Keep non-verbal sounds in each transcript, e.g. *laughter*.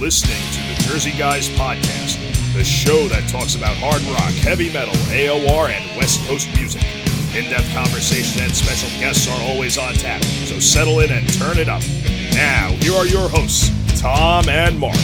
listening to the Jersey Guys Podcast, the show that talks about hard rock, heavy metal, AOR, and West Coast music. In depth conversation and special guests are always on tap, so settle in and turn it up. Now, here are your hosts, Tom and Mark.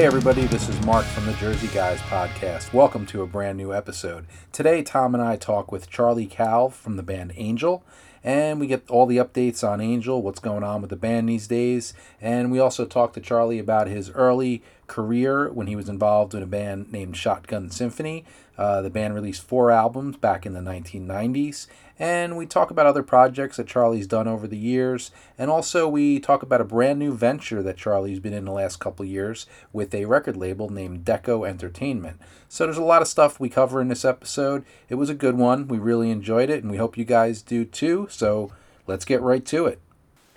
Hey, everybody, this is Mark from the Jersey Guys podcast. Welcome to a brand new episode. Today, Tom and I talk with Charlie Calv from the band Angel, and we get all the updates on Angel, what's going on with the band these days, and we also talk to Charlie about his early career when he was involved in a band named Shotgun Symphony. Uh, the band released four albums back in the 1990s, and we talk about other projects that Charlie's done over the years, and also we talk about a brand new venture that Charlie's been in the last couple years with a record label named Deko Entertainment. So there's a lot of stuff we cover in this episode. It was a good one. We really enjoyed it, and we hope you guys do too. So let's get right to it.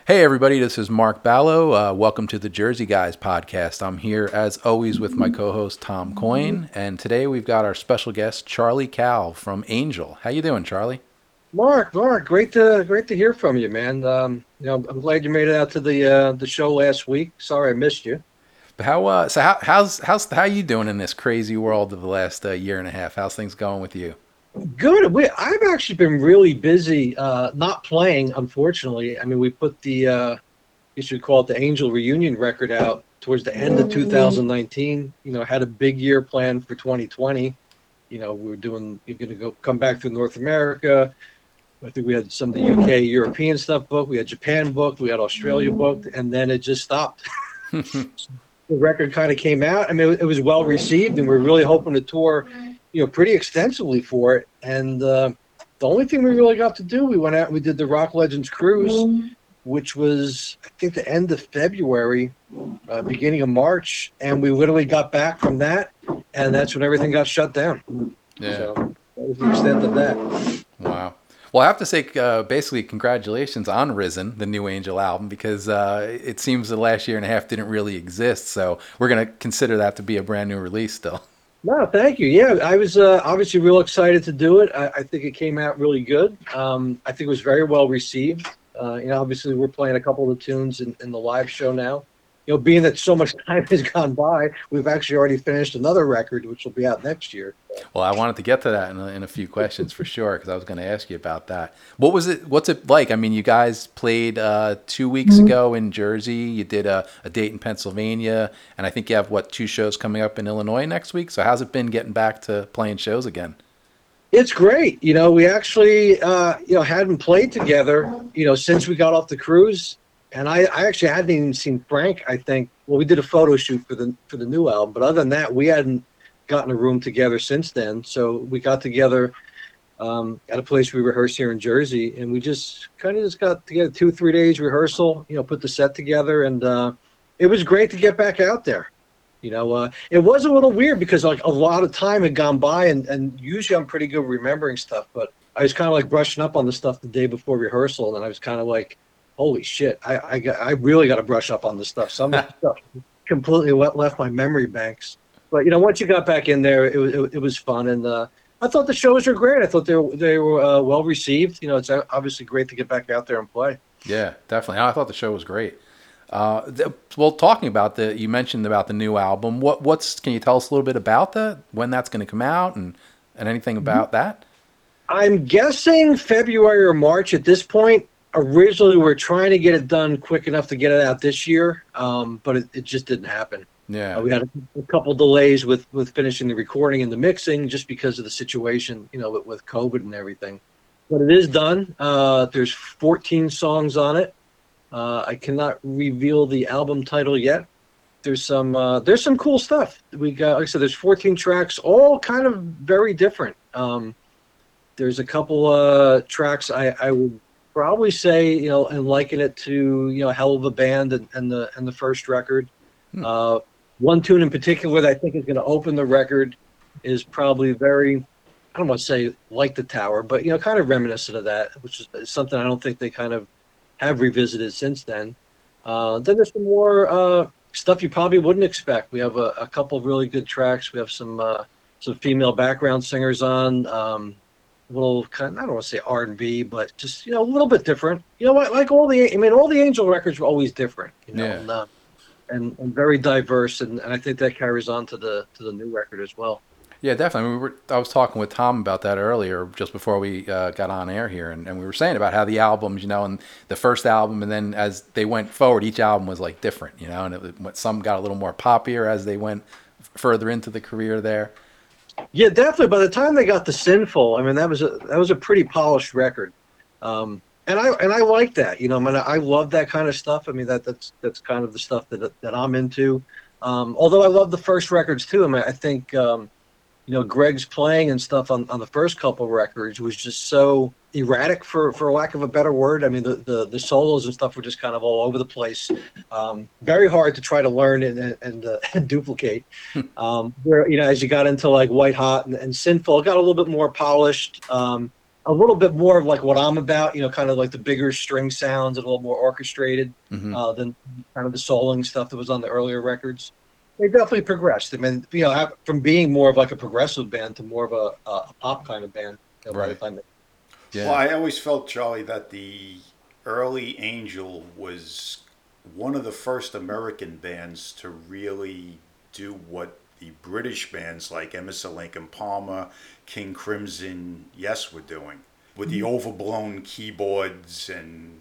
Hey, everybody, this is Mark Ballo. Uh, welcome to the Jersey Guys podcast. I'm here, as always, with my co host, Tom Coyne. And today we've got our special guest, Charlie Calv from Angel. How you doing, Charlie? Mark, Mark, great to great to hear from you, man. Um, you know, I'm glad you made it out to the uh, the show last week. Sorry I missed you. But how uh, so how how's how's how you doing in this crazy world of the last uh, year and a half? How's things going with you? Good. We, I've actually been really busy, uh, not playing, unfortunately. I mean, we put the uh, you should call it the Angel reunion record out towards the end of 2019. You know, had a big year planned for 2020. You know, we were doing. You're going to go come back to North America I think we had some of the UK European stuff booked. We had Japan booked. We had Australia booked, and then it just stopped. *laughs* the record kind of came out. I mean, it was well received, and we are really hoping to tour, you know, pretty extensively for it. And uh, the only thing we really got to do, we went out and we did the Rock Legends cruise, which was I think the end of February, uh, beginning of March, and we literally got back from that, and that's when everything got shut down. Yeah. So that was the extent of that. Wow. Well, I have to say, uh, basically, congratulations on Risen, the new Angel album, because uh, it seems the last year and a half didn't really exist. So we're going to consider that to be a brand new release still. No, thank you. Yeah, I was uh, obviously real excited to do it. I, I, think it came out really good. Um, I think it was very well received. Uh, you know, obviously, we're playing a couple of the tunes in, in the live show now you know, being that so much *laughs* time has gone by, we've actually already finished another record, which will be out next year. Well, I wanted to get to that in a, in a few questions for sure, because I was going to ask you about that. What was it? What's it like? I mean, you guys played uh, two weeks mm-hmm. ago in Jersey. You did a, a, date in Pennsylvania, and I think you have what two shows coming up in Illinois next week. So, how's it been getting back to playing shows again? It's great. You know, we actually, uh, you know, hadn't played together, you know, since we got off the cruise and I, I actually hadn't even seen Frank. I think well, we did a photo shoot for the for the new album, but other than that, we hadn't gotten a room together since then. So we got together um, at a place we rehearsed here in Jersey, and we just kind of just got together two three days rehearsal. You know, put the set together, and uh, it was great to get back out there. You know, uh, it was a little weird because like a lot of time had gone by, and and usually I'm pretty good remembering stuff, but I was kind of like brushing up on the stuff the day before rehearsal, and I was kind of like holy shit, I I, got, I really got to brush up on this stuff. Some *laughs* stuff completely left my memory banks. But you know, once you got back in there, it was it, it was fun, and uh, I thought the shows were great. I thought they were, they were uh, well received. You know, it's obviously great to get back out there and play. Yeah, definitely. I thought the show was great. Uh, well, talking about the, you mentioned about the new album. What, what's, can you tell us a little bit about that? When that's going to come out, and and anything mm-hmm. about that? I'm guessing February or March at this point originally we are trying to get it done quick enough to get it out this year, um, but it, it, just didn't happen. Yeah, uh, we had a, a, couple delays with with finishing the recording and the mixing just because of the situation, you know, with, with COVID and everything. But it is done. Uh, there's 14 songs on it. Uh, I cannot reveal the album title yet. There's some uh, there's some cool stuff. We got like I said, there's 14 tracks, all kind of very different. Um, there's a couple uh, tracks I, I would probably say you know and liken it to you know hell of a band and, and the and the first record hmm. uh, one tune in particular that i think is going to open the record is probably very I don't want to say like the tower, but you know, kind of reminiscent of that, which is something I don't think they kind of have revisited since then. Uh, then there's some more uh, stuff you probably wouldn't expect. We have a, a couple of really good tracks. We have some uh, some female background singers on. Um, little kind of, I don't want to say R and B, but just you know a little bit different. You know what? Like all the I mean, all the Angel records were always different. You know, Yeah. and, uh, and, and very diverse, and, and I think that carries on to the to the new record as well. Yeah, definitely. We were, I was talking with Tom about that earlier, just before we uh, got on air here, and, and we were saying about how the albums, you know, and the first album, and then as they went forward, each album was like different, you know, and it, some got a little more poppier as they went further into the career there. Yeah, definitely. By the time they got the Sinful, I mean that was a that was a pretty polished record, um, and I and I like that. You know, I mean I love that kind of stuff. I mean that that's that's kind of the stuff that that I'm into. Um, although I love the first records too. I mean I think um, you know Greg's playing and stuff on, on the first couple records was just so erratic for for lack of a better word. I mean the the, the solos and stuff were just kind of all over the place. Um, very hard to try to learn and and, uh, *laughs* and duplicate um, where you know as you got into like white hot and, and sinful it got a little bit more polished um, a little bit more of like what i'm about you know kind of like the bigger string sounds and a little more orchestrated hmm uh, than kind of the soloing stuff that was on the earlier records they definitely progressed i mean you know from being more of like a progressive band to more of a, a, pop kind of band you know, by the Right. Yeah. Well, I always felt, Charlie, that the early Angel was one of the first American bands to really do what the British bands like Emerson, Lake and Palmer, King Crimson, Yes were doing with the overblown keyboards and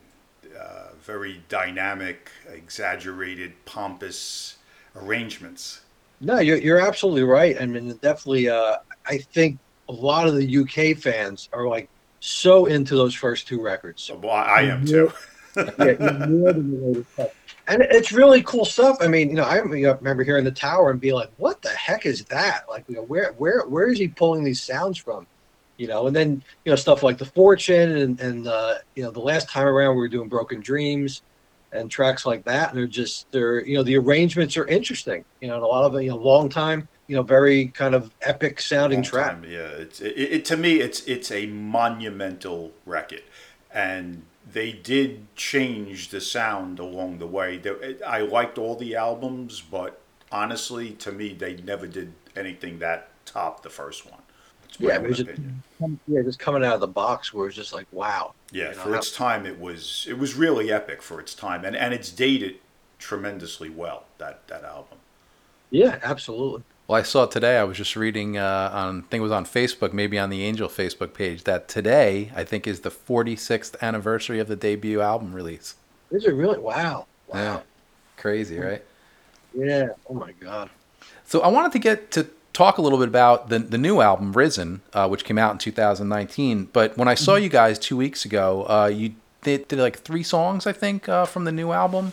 uh, very dynamic, exaggerated, pompous arrangements. no you're, you're absolutely right i mean definitely uh, i think a lot of the uk fans are like so into those first two records So, well, I am too. *laughs* yeah, even more than the latest stuff. And it's really cool stuff. I mean, you know, I you know, remember hearing the tower and being like, "What the heck is that? Like, you know, where where where is he pulling these sounds from?" You know, and then you know stuff like the Fortune and and uh, you know the last time around we were doing Broken Dreams and tracks like that, and they're just they're you know the arrangements are interesting. You know, and a lot of it, you know, long time, you know, very kind of epic sounding track. time, Yeah, it's it, it to me it's it's a monumental record, and they did change the sound along the way. There- I liked all the albums, but honestly, to me, they never did anything that topped the first one. Yeah, it was just- Yeah, just coming out of the box where it's just like, wow. Yeah, you know, for its time, it was it was really epic for its time, and and it's dated tremendously well. That that album. Yeah, absolutely. Well, I saw today. I was just reading uh, on. I think it was on Facebook, maybe on the Angel Facebook page, that today I think is the 46th anniversary of the debut album release. Is it really? Wow. Wow. Yeah, crazy, right? Yeah. Oh my God. So I wanted to get to talk a little bit about the the new album Risen, uh, which came out in 2019. But when I saw you guys two weeks ago, uh, you did, did like three songs, I think, uh, from the new album.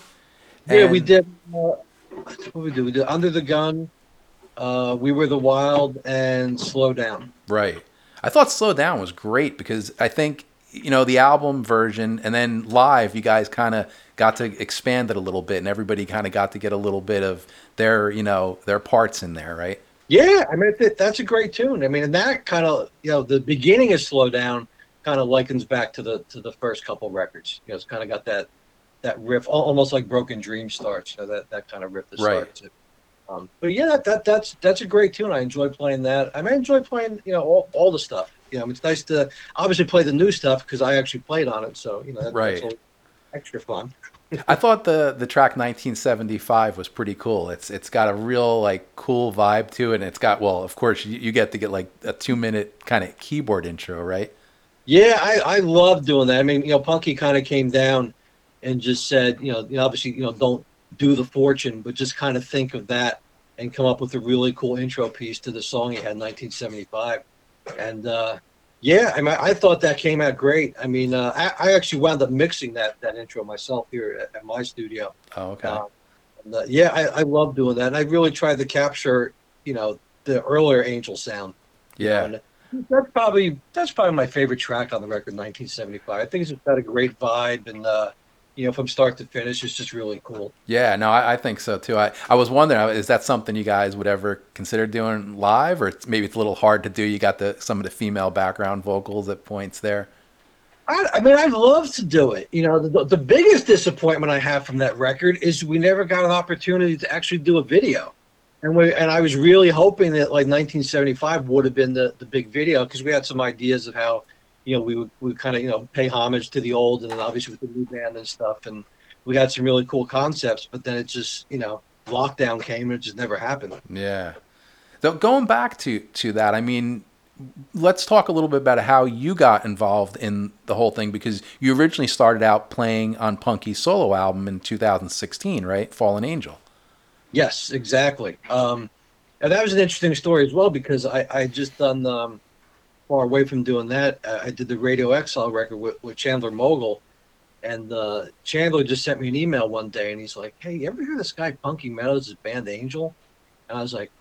Yeah, we did. Uh, what we do? We did Under the Gun. Uh, we were the Wild and Slow Down. Right. I thought Slow Down was great because I think, you know, the album version and then live, you guys kind of got to expand it a little bit and everybody kind of got to get a little bit of their, you know, their parts in there, right? Yeah, I mean that's a great tune. I mean, and that kind of you know the beginning of Slow Down kind of likens back to the to the first couple records. You know, it's kind of got that that riff, almost like Broken Dream starts. You know, that that kind of riff that Right. starts it. Um, but yeah, that, that that's that's a great tune. I enjoy playing that. I mean, I enjoy playing you know all, all the stuff. You know, it's nice to obviously play the new stuff because I actually played on it. So you know, that, Right. that's extra fun. I thought the the track 1975 was pretty cool. It's it's got a real like cool vibe to it and it's got well, of course you, you get to get like a 2 minute kind of keyboard intro, right? Yeah, I, I love doing that. I mean, you know, Punky kind of came down and just said, you know, you know, obviously, you know, don't do the fortune, but just kind of think of that and come up with a really cool intro piece to the song he had in 1975. And uh, yeah, I mean, I thought that came out great. I mean, uh, I, I actually wound up mixing that that intro myself here at, at my studio. Oh, okay. Uh, and, uh, yeah, I, I love doing that. And I really tried to capture, you know, the earlier Angel sound. yeah. And that's probably that's probably my favorite track on the record, 1975. I think it's just got a great vibe, and uh, you know, from start to finish. It's just really cool. Yeah, no, I, I think so too. I, I was wondering, uh, is that something you guys would ever consider doing live, or it's, maybe it's a little hard to do? You got the some of the female background vocals at points there. I, I mean, I'd love to do it. You know, the, the biggest disappointment I have from that record is we never got an opportunity to actually do a video. And we and I was really hoping that like 1975 would have been the, the big video because we had some ideas of how, you know, we would we kind of you know pay homage to the old and then obviously with the new band and stuff and we had some really cool concepts, but then it just you know lockdown came and it just never happened. Yeah. So going back to to that, I mean, let's talk a little bit about how you got involved in the whole thing because you originally started out playing on Punky's solo album in 2016, right? Fallen Angel. Yes, exactly. Um, and that was an interesting story as well because I I just done um, far away from doing that. uh, I did the Radio Exile record with, with Chandler Mogel, and uh, Chandler just sent me an email one day and he's like, "Hey, you ever hear this guy Punky Meadows' band Angel?" And I was like,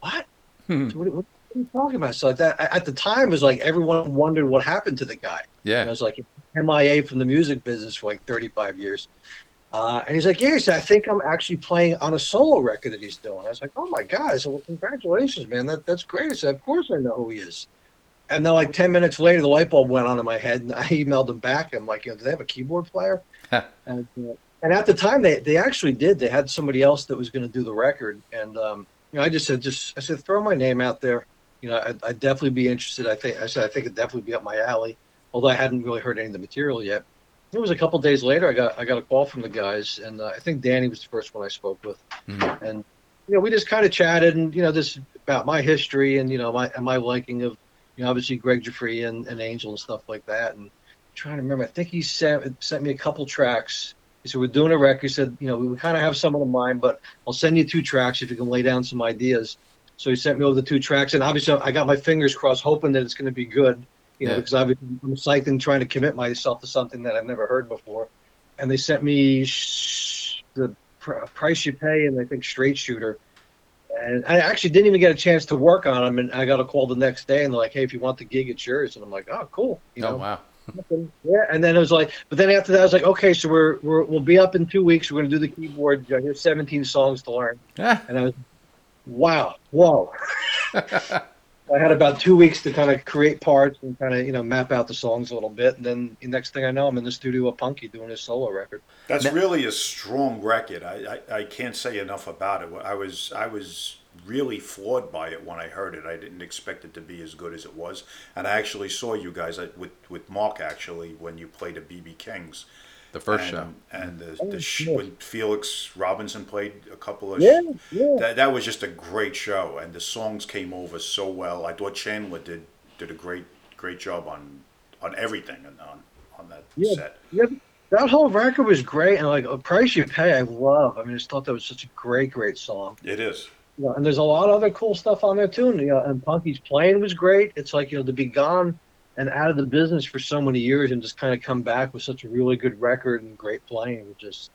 "What? Hmm. So what, what are you talking about?" So that at the time it was like everyone wondered what happened to the guy. And I was like MIA from the music business for like 35 years. Uh, and he's like, yeah, he said, I think I'm actually playing on a solo record that he's doing. I was like, oh my God. I said, well, congratulations, man. That, that's great. I said, of course I know who he is. And then like 10 minutes later, the light bulb went on in my head and I emailed them back. I'm like, do they have a keyboard player? *laughs* and, uh, and at the time they, they actually did, they had somebody else that was going to do the record. And, um, you know, I just said, just, I said, throw my name out there. You know, I'd, I'd definitely be interested. I think, I said, I think it'd definitely be up my alley although I hadn't really heard any of the material yet. It was a couple days later. I got I got a call from the guys, and uh, I think Danny was the first one I spoke with, Mhm. and you know we just kind of chatted, and you know this about my history and you know my and my liking of you know obviously Greg Giuffria and, and Angel and stuff like that, and trying to remember. I think he sent sent me a couple tracks. He said we're doing a record. He said you know we kind of have someone in mind, but I'll send you two tracks if you can lay down some ideas. So he sent me over the two tracks, and obviously I got my fingers crossed, hoping that it's going to be good you know, Yeah. because obviously I'm psyched and trying to commit myself to something that I've never heard before. And they sent me sh- the pr- price you pay and I think straight shooter. And I actually didn't even get a chance to work on them. And I got a call the next day and they're like, hey, if you want the gig, it's yours. And I'm like, oh, cool. You Oh know, wow. yeah. And then it was like, but then after that, I was like, okay, so we're, we're we'll be up in two weeks. We're going to do the keyboard. You Here's 17 songs to learn. Yeah. And I was, wow, whoa. *laughs* I had about two weeks to kind of create parts and kind of you know map out the songs a little bit, and then the next thing I know, I'm in the studio with Punky doing his solo record. That's Now- really a strong record. I, I, I can't say enough about it. I was I was really floored by it when I heard it. I didn't expect it to be as good as it was. And I actually saw you guys with with Mark actually when you played at BB King's. The first and, show. and the, Oh, the sh- when Felix Robinson played a couple of Yeah, yeah. that that was just a great show, and the songs came over so well. I thought Chandler did did a great great job on on everything and on on that Yeah. set. Yeah, that whole record was great, and like a price you pay, I love. I mean, I just thought that was such a great, great song. It is. You know, and there's a lot of other cool stuff on there too. And, you know, and Punky's playing was great. It's like you know to be gone and out of the business for so many years and just kind of come back with such a really good record and great playing was just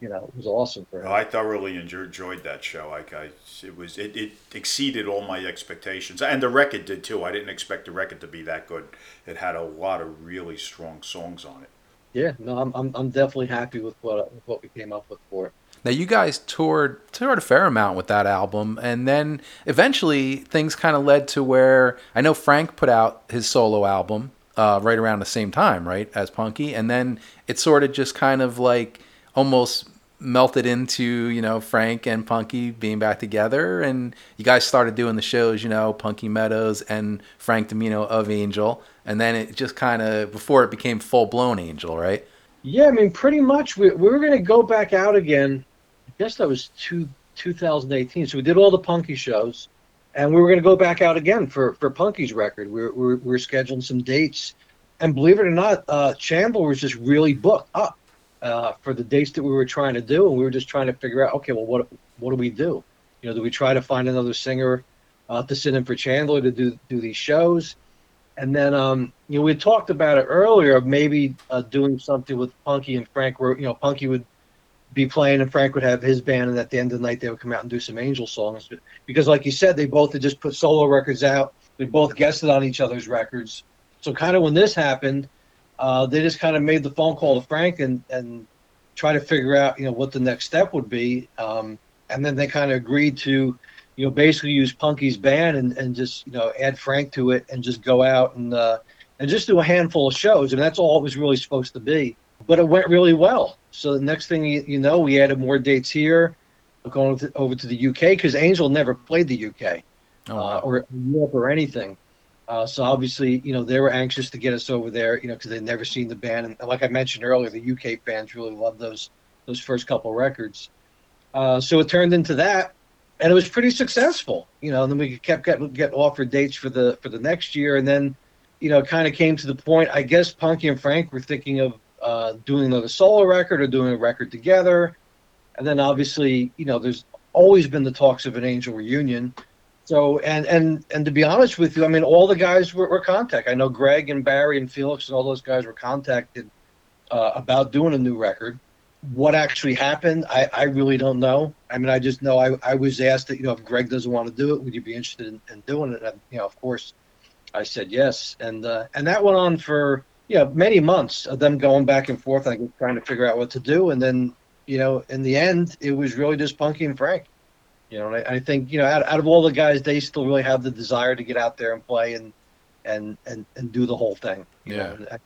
you know it was awesome for him. Well, I thoroughly enjoyed, enjoyed that show. I, I it was it, it exceeded all my expectations, and the record did too. I didn't expect the record to be that good. It had a lot of really strong songs on it. Yeah, no, I'm I'm, I'm definitely happy with what with what we came up with for it. Now you guys toured toured a fair amount with that album, and then eventually things kind of led to where I know Frank put out his solo album uh, right around the same time, right as Punky, and then it sort of just kind of like almost melted into you know Frank and Punky being back together, and you guys started doing the shows, you know Punky Meadows and Frank DiMino of Angel, and then it just kind of before it became full blown Angel, right? Yeah, I mean, pretty much we, we were going to go back out again. I guess that was two, 2018. So we did all the Punky shows, and we were going to go back out again for, for Punky's record. We were, we, were, we were scheduling some dates. And believe it or not, uh, Chandler was just really booked up uh, for the dates that we were trying to do. And we were just trying to figure out, okay, well, what, what do we do? You know, do we try to find another singer uh, to sit in for Chandler to do, do these shows? And then, um, you know, we talked about it earlier maybe uh, doing something with Punky and Frank, where you know Punky would be playing and Frank would have his band, and at the end of the night they would come out and do some Angel songs. Because, like you said, they both had just put solo records out. They both guested on each other's records. So, kind of when this happened, uh, they just kind of made the phone call to Frank and and try to figure out, you know, what the next step would be. Um, and then they kind of agreed to, you know, basically use Punky's band and, and just, you know, add Frank to it and just go out and, uh, and just do a handful of shows. And that's all it was really supposed to be. But it went really well. So the next thing you, you know, we added more dates here, going to, over to the UK because Angel never played the UK Oh, uh, or Europe or anything. Uh, so obviously, you know, they were anxious to get us over there, you know, because they'd never seen the band, and like I mentioned earlier, the UK fans really loved those those first couple records. Uh, so it turned into that, and it was pretty successful, you know. And then we kept getting get offered dates for the for the next year, and then, you know, kind of came to the point. I guess Punky and Frank were thinking of uh, doing another solo record or doing a record together, and then obviously, you know, there's always been the talks of an Angel reunion. So and and and to be honest with you, I mean, all the guys were, were contact. I know Greg and Barry and Felix and all those guys were contacted uh, about doing a new record. What actually happened, I, I really don't know. I mean, I just know I, I was asked that you know if Greg doesn't want to do it, would you be interested in, in doing it? And you know, of course, I said yes, and uh, and that went on for you know many months of them going back and forth, like trying to figure out what to do, and then you know, in the end, it was really just Punky and Frank. You know, and I, I think you know, out, out of all the guys, they still really have the desire to get out there and play and and and, and do the whole thing. You Yeah. Know? And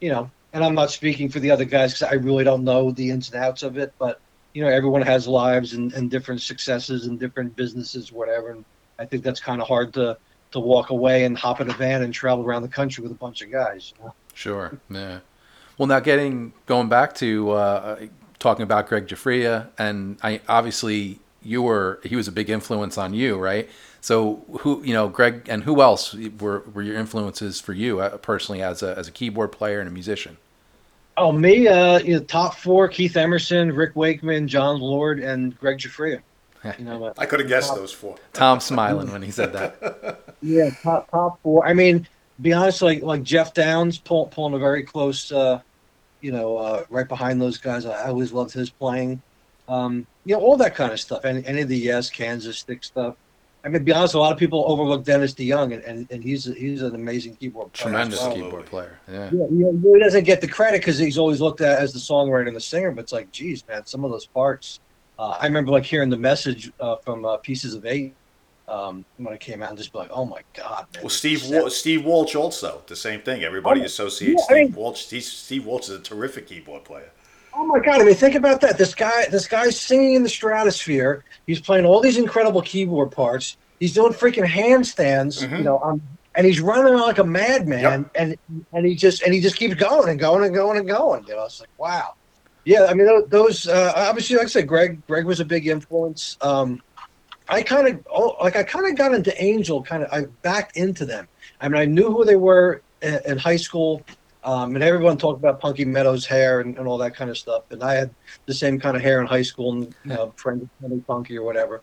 you know, and I'm not speaking for the other guys because I really don't know the ins and outs of it, but you know, everyone has lives and, and different successes and different businesses, whatever. And I think that's kind of hard to to walk away and hop in a van and travel around the country with a bunch of guys. You know? Sure. Yeah. Well, now getting going back to uh, talking about Greg Giuffria, and I obviously you were he was a big influence on you, right? So who you know Greg and who else were were your influences for you uh, personally as a as a keyboard player and a musician? Oh, me, uh, you know, top four: Keith Emerson, Rick Wakeman, Jon Lord, and Greg Giuffria. You know, uh, I could have guessed those four. Tom smiling when he said that. *laughs* Yeah, top top four. I mean, be honest, like like Geoff Downes pull, pulling a very close, uh, you know, uh, right behind those guys. I, I always loved his playing. Um, you know, all that kind of stuff. Any, any of the Yes, Kansas Styx stuff. I mean, to be honest, a lot of people overlook Dennis DeYoung, and, and, and he's he's an amazing keyboard player. Tremendous well. keyboard player. Yeah. Yeah, he really doesn't get the credit because he's always looked at as the songwriter and the singer. But it's like, geez, man, some of those parts. Uh, I remember like hearing the message uh, from uh, Pieces of Eight um, when it came out, and just be like, oh my god, man. Well, Steve Steve Walsh also the same thing. Everybody Oh, associates yeah, I Steve mean- Walsh. Steve, Steve Walsh is a terrific keyboard player. Oh my god! I mean, think about that. This guy, this guy's singing in the stratosphere. He's playing all these incredible keyboard parts. He's doing freaking handstands, Mhm. you know, um, and he's running around like a madman. Yep. And and he just and he just keeps going and going and going and going. You know, it's like wow. Yeah, I mean those. Uh, obviously, like I said, Greg. Greg was a big influence. Um, I kind of oh, like I kind of got into Angel. Kind of I backed into them. I mean, I knew who they were in, in high school. Um, and everyone talked about Punky Meadows' hair and, and all that kind of stuff. And I had the same kind of hair in high school and, you know, *laughs* friend Punky or whatever.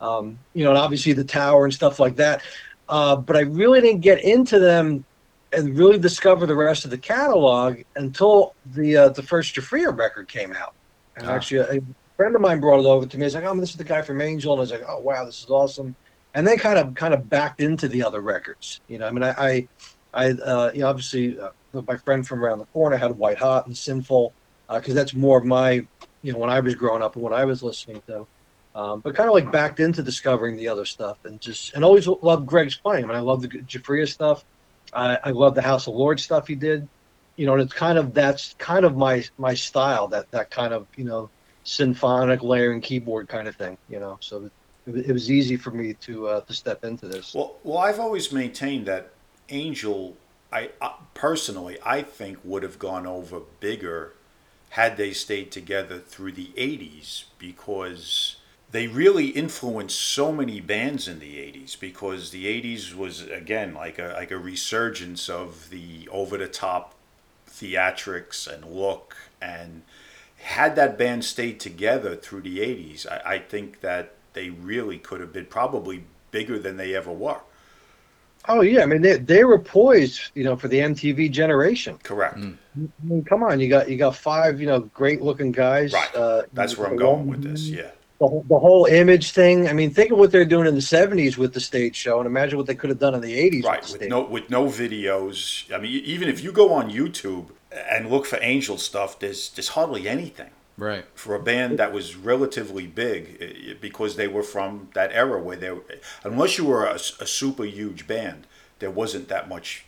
Um, you know, and obviously the tower and stuff like that. Uh, but I really didn't get into them and really discover the rest of the catalog until the uh, the first Giuffria record came out. And Ah. actually, a friend of mine brought it over to me. He's like, "Oh, this is the guy from Angel," and I was like, "Oh, wow, this is awesome." And then kind of kind of backed into the other records. You know, I mean, I, I, I uh, you know, obviously, uh, my friend from around the corner had White Hot and Sinful because that's more of my, you know, when I was growing up and what I was listening to. Um, but kind of like backed into discovering the other stuff and just and always loved Greg's playing. I mean, I love the Giuffria stuff. I, I love the House of Lords stuff he did. You know, and it's kind of that's kind of my my style. That that kind of you know symphonic layering keyboard kind of thing. You know, so it, it, it was easy for me to uh, to step into this. Well, well, I've always maintained that Angel, I uh, personally, I think would have gone over bigger had they stayed together through the '80s because they really influenced so many bands in the '80s. Because the '80s was again like a like a resurgence of the over the top theatrics and look and had that band stayed together through the 80s I, I think that they really could have been probably bigger than they ever were Oh yeah, I mean they they were poised, you know, for the MTV generation. correct Mm. I mean, come on, you got you got five, you know, great looking guys. Right. Uh, that's where i'm know, going with this yeah The whole, the whole image thing. I mean, think of what they're doing in the '70s with the stage show, and imagine what they could have done in the '80s. right with the with no with no videos i mean even if you go on youtube and look for angel stuff there's there's hardly anything Right. for a band that was relatively big because they were from that era where they, unless you were a, a super huge band, there wasn't that much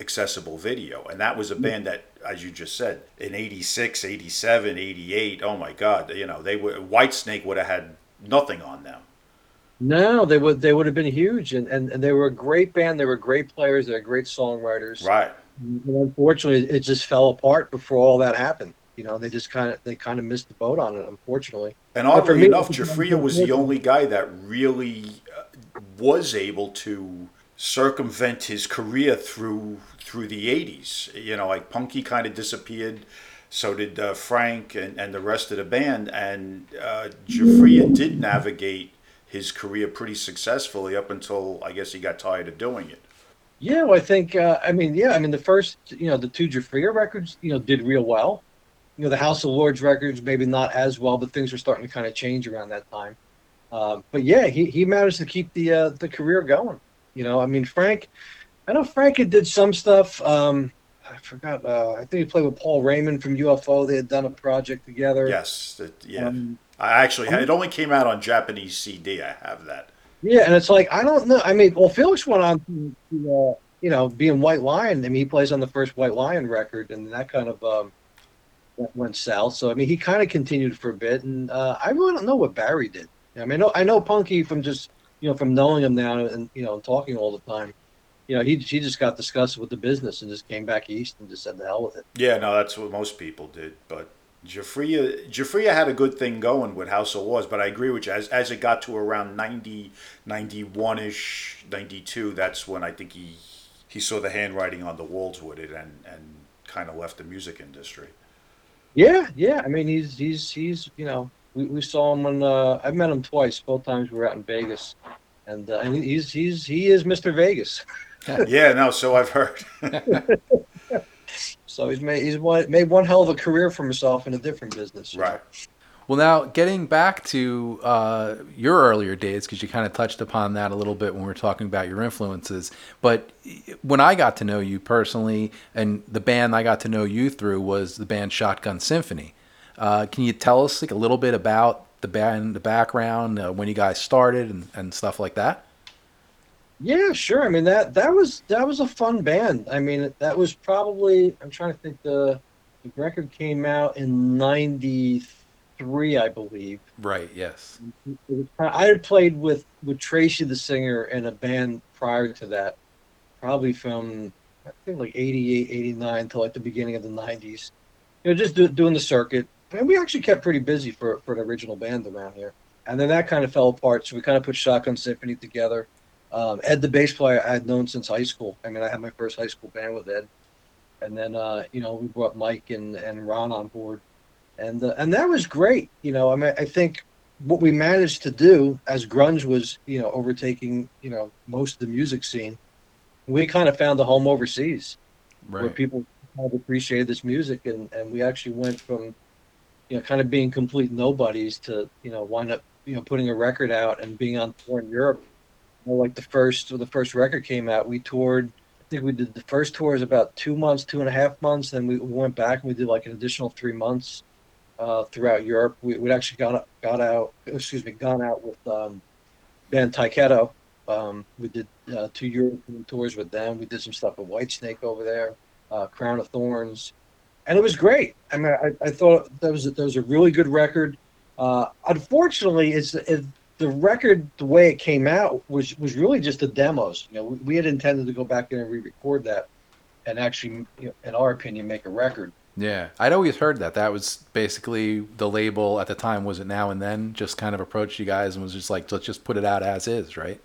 accessible video. And that was a mm. band that, as you just said, in 86, 87, 88, oh my God, you know, they were, Whitesnake would have had nothing on them. No, they would they would have been huge, and, and, and they were a great band. They were great players. They were great songwriters. Right. And unfortunately, it just fell apart before all that happened. You know, they just kind of they kind of missed the boat on it. Unfortunately, And oddly me, enough, Giuffria was the only guy that really uh, was able to circumvent his career through through the '80s. You know, like Punky kind of disappeared, so did uh, Frank and, and the rest of the band. And uh, Giuffria did navigate his career pretty successfully up until I guess he got tired of doing it. yeah. Well, I think uh, I mean yeah. I mean the first you know the two Giuffria records you know did real well. You know the House of Lords records maybe not as well, but things were starting to kind of change around that time. Um, but yeah, he, he managed to keep the uh, the career going. You know, I mean Frank, I know Frank had did some stuff. Um, I forgot. Uh, I think he played with Paul Raymond from UFO. They had done a project together. Yes, that, yeah. Um, I actually had, it only came out on Japanese CD. I have that. Yeah, and it's like I don't know. I mean, well, Felix went on to, to uh, you know, being White Lion. I mean, he plays on the first White Lion record, and that kind of um, went- south. So I mean, he kind of continued for a bit, and uh, I really don't know what Barry did. I mean, I know, I know Punky from just you know from knowing him now and you know talking all the time. You know, he he just got disgusted with the business and just came back east and just said the hell with it. Yeah, no, that's what most people did. But Giuffria, Giuffria had a good thing going with House of Lords, but I agree with you. As, as it got to around 90, 91-ish, 92, that's when I think he he saw the handwriting on the walls with it and, and kind of left the music industry. Yeah, yeah. I mean, he's he's he's you know we, we saw him when uh, I met him twice. Both times we were out in Vegas, and uh, and he's he's he is Mr. Vegas. *laughs* yeah, no, so I've heard. *laughs* So he's made he's one, made one hell of a career for himself in a different business. Right. know. Well, now getting back to uh, your earlier days, because you kind of touched upon that a little bit when we were talking about your influences. But when I got to know you personally, and the band I got to know you through was the band Shotgun Symphony. Uh, can you tell us like a little bit about the band, the background, uh, when you guys started, and, and stuff like that? Yeah, sure. I mean that that was that was a fun band. I mean that was probably I'm trying to think the the record came out in '93, I believe. Right. Yes. It was kind I had played with with Tracy the singer in a band prior to that, probably from I think like 88, 89 till like the beginning of the 90s. You know, just do, doing the circuit. And we actually kept pretty busy for for an original band around here. And then that kind of fell apart, so we kind of put Shotgun Symphony together. Um, Ed, the bass player, I had known since high school. I mean, I had my first high school band with Ed, and then uh, you know we brought Mike and, and Ron on board, and uh, and that was great. You know, I mean, I think what we managed to do as grunge was you know overtaking you know most of the music scene. We kind of found a home overseas where people kind of appreciated this music, and and we actually went from you know kind of being complete nobodies to you know wind up you know putting a record out and being on tour in Europe. You know, like the first the first record came out, we toured. I think we did the first tour is about two months, two and a half months. Then we went back and we did like an additional three months uh, throughout Europe. We would actually got got out, excuse me, gone out with um, band Tyketto. Um, we did uh, two European tours with them. We did some stuff with Whitesnake over there, uh, Crown of Thorns, and it was great. I mean, I, I thought that was that was a really good record. Uh, unfortunately, it, the record the way it came out was was really just the demos. You know, we, we had intended to go back in and re-record that, and actually, you know, in our opinion, make a record. Yeah, I'd always heard that. That was basically the label at the time. Was it now and then? Just kind of approached you guys and was just like, let's just put it out as is, right?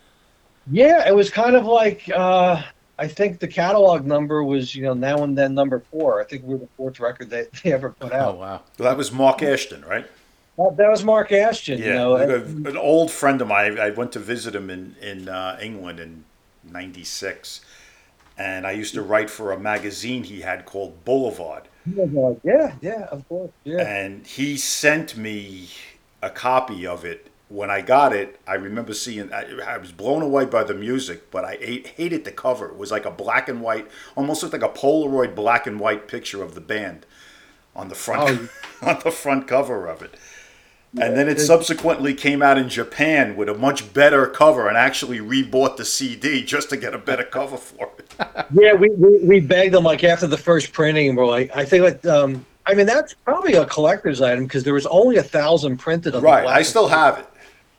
Yeah, it was kind of like uh, I think the catalog number was you know now and then number four. I think we were the fourth record they, they ever put out. Oh wow. Well, that was Mark Ashton, right? That, that was Mark Ashton. Yeah, you know, and- an old friend of mine. I went to visit him in in uh, England in '96, and I used to write for a magazine he had called Boulevard. like, yeah, yeah, of course, yeah. and he sent me a copy of it. When I got it, I remember seeing. I, I was blown away by the music, but I ate, hated the cover. It was like a black and white, almost looked like a Polaroid black and white picture of the band. on the front oh, *laughs* on the front cover of it. And then it subsequently came out in Japan with a much better cover and actually rebought the CD just to get a better cover for it. *laughs* Yeah, we, we, we begged them like after the first printing, and we're like, I think like, um, I mean, that's probably a collector's item because there was only a thousand printed. Of Right, black I still have it.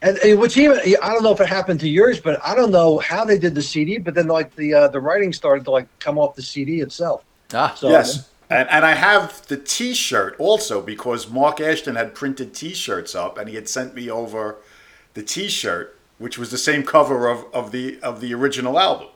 And, and which even I don't know if it happened to yours, but I don't know how they did the CD. But then like the uh, the writing started to like come off the CD itself. Ah, So Yes. And, and I have the T-shirt also because Mark Ashton had printed T-shirts up, and he had sent me over the T-shirt, which was the same cover of, of the of the original album.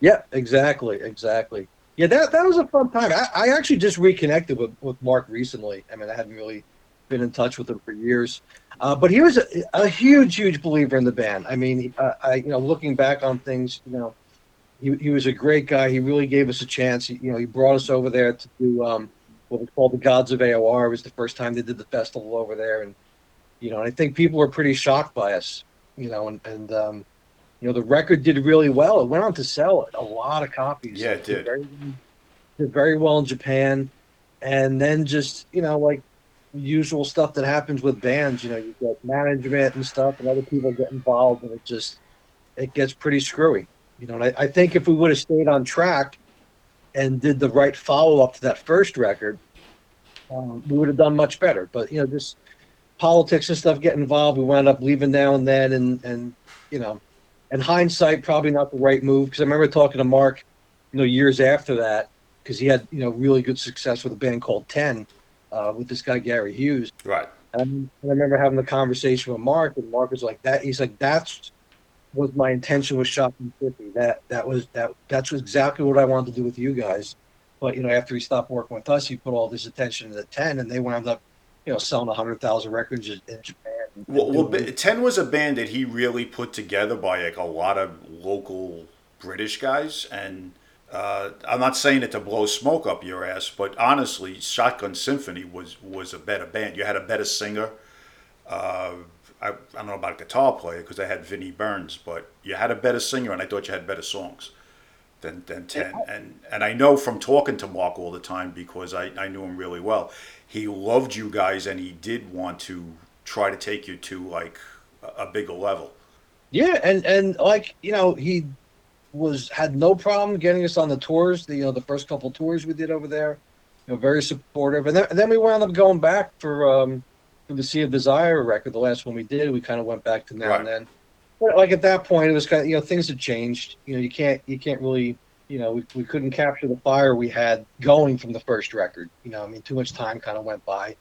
Yeah, exactly, exactly. Yeah, that that was a fun time. I, I actually just reconnected with, with Mark recently. I mean, I hadn't really been in touch with him for years, uh, but he was a, a huge, huge believer in the band. I mean, uh, I you know, looking back on things, you know, he, he was a great guy. He really gave us a chance. He, you know, he brought us over there to do um, what was called the Gods of AOR. It was the first time they did the festival over there, and you know, and I think people were pretty shocked by us. You know, and and um, you know, the record did really well. It went on to sell a lot of copies. Yeah, it did. Very, did very well in Japan, and then just you know, like usual stuff that happens with bands. You know, you get management and stuff, and other people get involved, and it just it gets pretty screwy. You know, and I, I think if we would have stayed on track and did the right follow up to that first record, um, we would have done much better. But you know, just politics and stuff get involved. We wound up leaving now and then, and and you know, in hindsight, probably not the right move because I remember talking to Mark, you know, years after that because he had you know really good success with a band called Ten uh, with this guy Gary Hughes. Right. And I remember having the conversation with Mark, and Mark was like, "That." He's like, "That's was my intention with Shotgun Fifty. That that was that that's exactly what I wanted to do with you guys." But you know, after he stopped working with us, he put all this attention to Ten, and they wound up, you know, selling hundred thousand records in in Japan. Well, well, Ten was a band that he really put together by like a lot of local British guys, and uh, I'm not saying it to blow smoke up your ass, but honestly, Shotgun Symphony was was a better band. You had a better singer. Uh, I, I don't know about a guitar player because I had Vinnie Burns, but you had a better singer, and I thought you had better songs than than Ten. And and I know from talking to Mark all the time because I, I knew him really well. He loved you guys, and he did want to try to take you to like a, a bigger level. Yeah, and and like you know, he was had no problem getting us on the tours. The you know the first couple tours we did over there, you know, very supportive. And then, and then we wound up going back for um for the Sea of Desire record, the last one we did. We kind of went back to now Right. and then. But like at that point, it was kind of you know things had changed. You know, you can't you can't really you know we, we couldn't capture the fire we had going from the first record. You know, I mean, too much time kind of went by,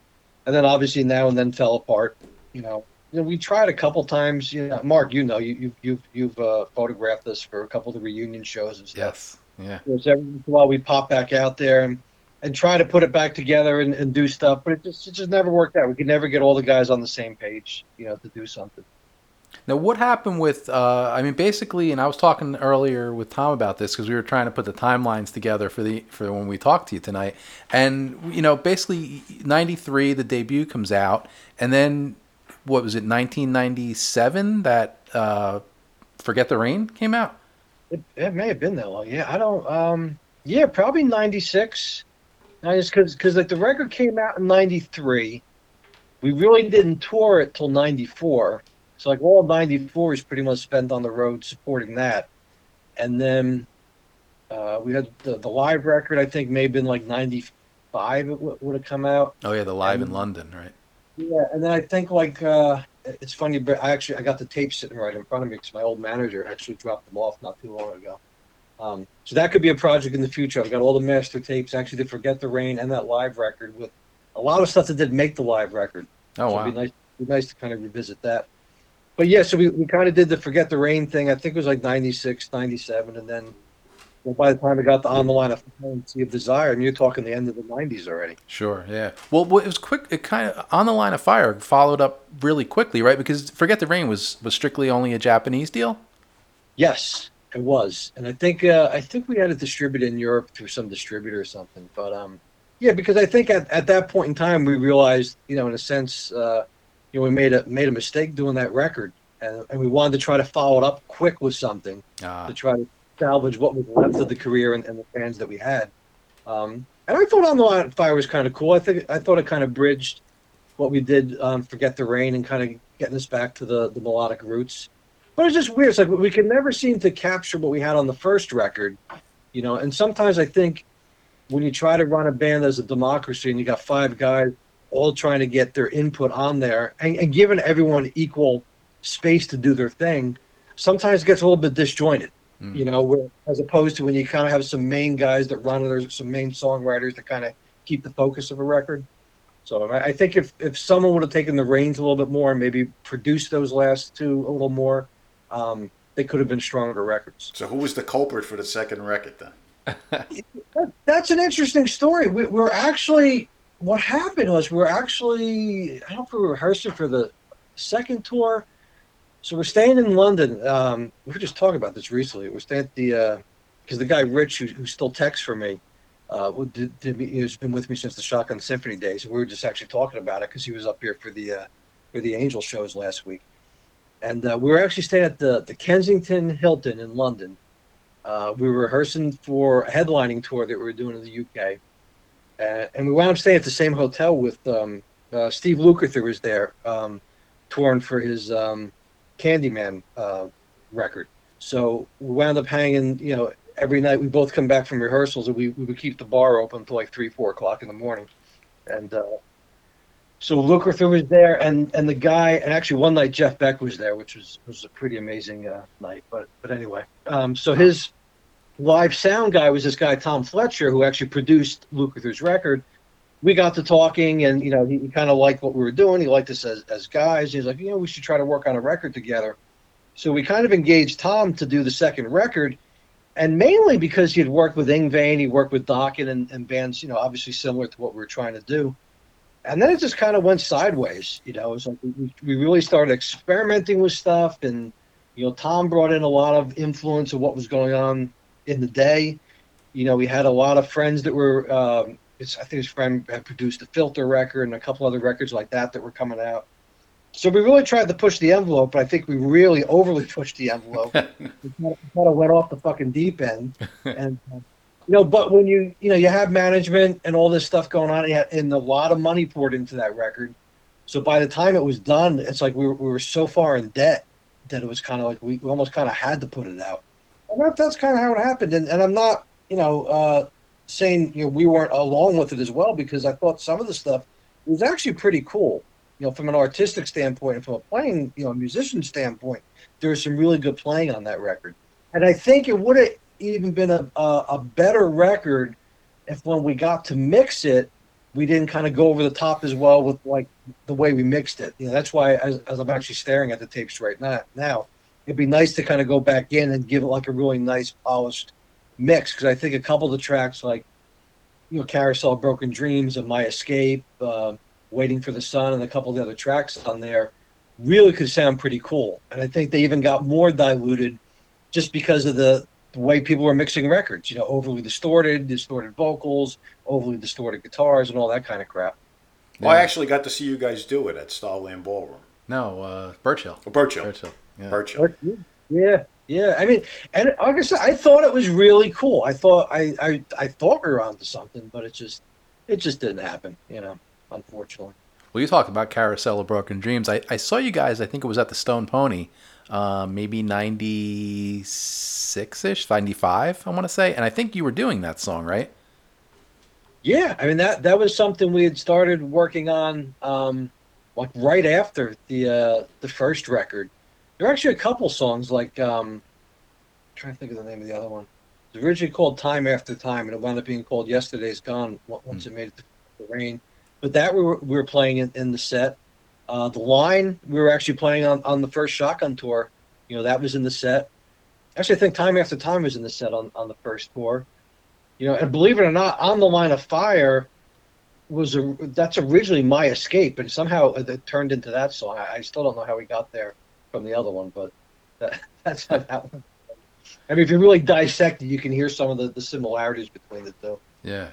and then obviously now and then fell apart. You know, you know, we tried a couple times. You know, Mark, you know, you, you've you've you've uh, photographed us for a couple of the reunion shows and stuff. yes, yeah. Yes. Every once in a while, we pop back out there and and try to put it back together and, and do stuff, but it just it just never worked out. We could never get all the guys on the same page, you know, to do something. Now, what happened with? Uh, I mean, basically, and I was talking earlier with Tom about this because we were trying to put the timelines together for the for when we talked to you tonight. And you know, basically, '93 the debut comes out, and then what was it? 1997 that uh, "Forget the Rain" came out. It, it may have been that long. Yeah, I don't. Um, yeah, probably '96. Nice, because because like the record came out in '93. We really didn't tour it till '94. So like all '94 is pretty much spent on the road supporting that, and then uh, we had the, the live record. I think may have been like '95. It w- would have come out. Oh yeah, the live in London, right? Yeah, and then I think like uh, it's funny, but I actually I got the tape sitting right in front of me because my old manager actually dropped them off not too long ago. Um, so that could be a project in the future. I've got all the master tapes. Actually, to forget the rain and that live record with a lot of stuff that didn't make the live record. Oh so wow. it'd be nice, be nice to kind of revisit that. But yeah, so we, we kind of did the forget the rain thing. I think it was like 96, 97, and then well, by the time we got the on the line of Fire and of Desire, I mean, you're talking the end of the 90s already. Sure, yeah. Well, well, it was quick. It kind of on the line of fire followed up really quickly, right? Because "Forget the Rain" was was strictly only a Japanese deal. Yes, it was, and I think uh, I think we had it distributed in Europe through some distributor or something. But um, yeah, because I think at, at that point in time we realized, you know, in a sense, uh, you know, we made a made a mistake doing that record, and, and we wanted to try to follow it up quick with something Uh, to try to salvage what was left of the career and, and the fans that we had. Um, and I thought On the Line Fire was kind of cool. I think I thought it kind of bridged what we did, um, Forget the Rain, and kind of getting us back to the the melodic roots. But it's just weird. It's like we can never seem to capture what we had on the first record, you know. And sometimes I think when you try to run a band as a democracy and you got five guys all trying to get their input on there and, and giving everyone equal space to do their thing, sometimes it gets a little bit disjointed. Mm. You know, where, as opposed to when you kind of have some main guys that run, it, there's some main songwriters that kind of keep the focus of a record. So I think if, if someone would have taken the reins a little bit more and maybe produced those last two a little more, um, they could have been stronger records. So who was the culprit for the second record then? *laughs* That's an interesting story. We, we're actually what happened was we were actually I don't know if we were rehearsing for the second tour. So we're staying in London. Um, we were just talking about this recently. We're staying at the because uh, the guy Rich, who, who still texts for me, uh, did, did, he's been with me since the Shotgun Symphony days. And we were just actually talking about it because he was up here for the uh, for the Angel shows last week and uh, we were actually staying at the, the Kensington Hilton in London. Uh, we were rehearsing for a headlining tour that we were doing in the UK, uh, and we wound up staying at the same hotel with um, uh, Steve Lukather was there, um, touring for his um, Candyman uh, record. So we wound up hanging, you know, every night. We both come back from rehearsals, and we, we would keep the bar open until like three, four o'clock in the morning, and uh, so Lukather was there, and and the guy, and actually one night Jeff Beck was there, which was was a pretty amazing uh, night. But but anyway, um, so his live sound guy was this guy Tom Fletcher, who actually produced Lukather's record. We got to talking, and you know he, he kind of liked what we were doing. He liked us as as guys. He's like, you know, we should try to work on a record together. So we kind of engaged Tom to do the second record, and mainly because he had worked with Yngwie, he worked with Dokken and, and bands, you know, obviously similar to what we were trying to do and then it just kind of went sideways. You know, it was like we, we really started experimenting with stuff, and you know, Tom brought in a lot of influence of what was going on in the day. You know, we had a lot of friends that were. Um, I think his friend had produced a filter record and a couple other records like that that were coming out. So we really tried to push the envelope, but I think we really overly *laughs* pushed the envelope. *laughs* we kind of went off the fucking deep end, *laughs* and uh, know, but when you you know you have management and all this stuff going on, and a lot of money poured into that record. So by the time it was done, it's like we were, we were so far in debt that it was kind of like we, we almost kind of had to put it out. And that, that's kind of how it happened. And, and I'm not, you know, uh, saying you know we weren't along with it as well because I thought some of the stuff was actually pretty cool. You know, from an artistic standpoint and from a playing, you know, musician standpoint, there was some really good playing on that record. And I think it would have even been a, a, a better record if when we got to mix it, we didn't kind of go over the top as well with like the way we mixed it. You know, that's why as, as I'm actually staring at the tapes right now, now, it'd be nice to kind of go back in and give it like a really nice polished mix because I think a couple of the tracks like you know Carousel, Broken Dreams, and My Escape, uh, Waiting for the Sun, and a couple of the other tracks on there really could sound pretty cool. And I think they even got more diluted just because of the the way people were mixing records, you know, overly distorted, distorted vocals, overly distorted guitars, and all that kind of crap. Well. I actually got to see you guys do it at Starland Ballroom. No, uh, Birch Hill. Oh, Birch Hill. Birch Hill. Yeah. Birch Hill. Yeah, yeah. I mean, and like I said, I thought it was really cool. I thought I, I, I thought we were onto something, but it just, it just didn't happen. You know, unfortunately. Well, you talked about Carousel of Broken Dreams. I, I saw you guys. I think it was at the Stone Pony uh, maybe 96 ish, 95, I want to say. And I think you were doing that song, right? Yeah, I mean that that was something we had started working on, um, like right after the uh, the first record. There are actually a couple songs like um, I'm trying to think of the name of the other one. It was originally called "Time After Time," and it wound up being called "Yesterday's Gone" once mm. it made it to the rain. But that we were we were playing in, in the set. Uh, the line we were actually playing on, on the first Shotgun tour. You know that was in the set. Actually, I think Time After Time was in the set on, on the first tour. You know, and believe it or not, on the line of fire was a that's originally my escape, and somehow it turned into that song. I, I still don't know how we got there from the other one, but that, *laughs* that's how that one. I mean, if you really dissect it, you can hear some of the, the similarities between the two. Yeah.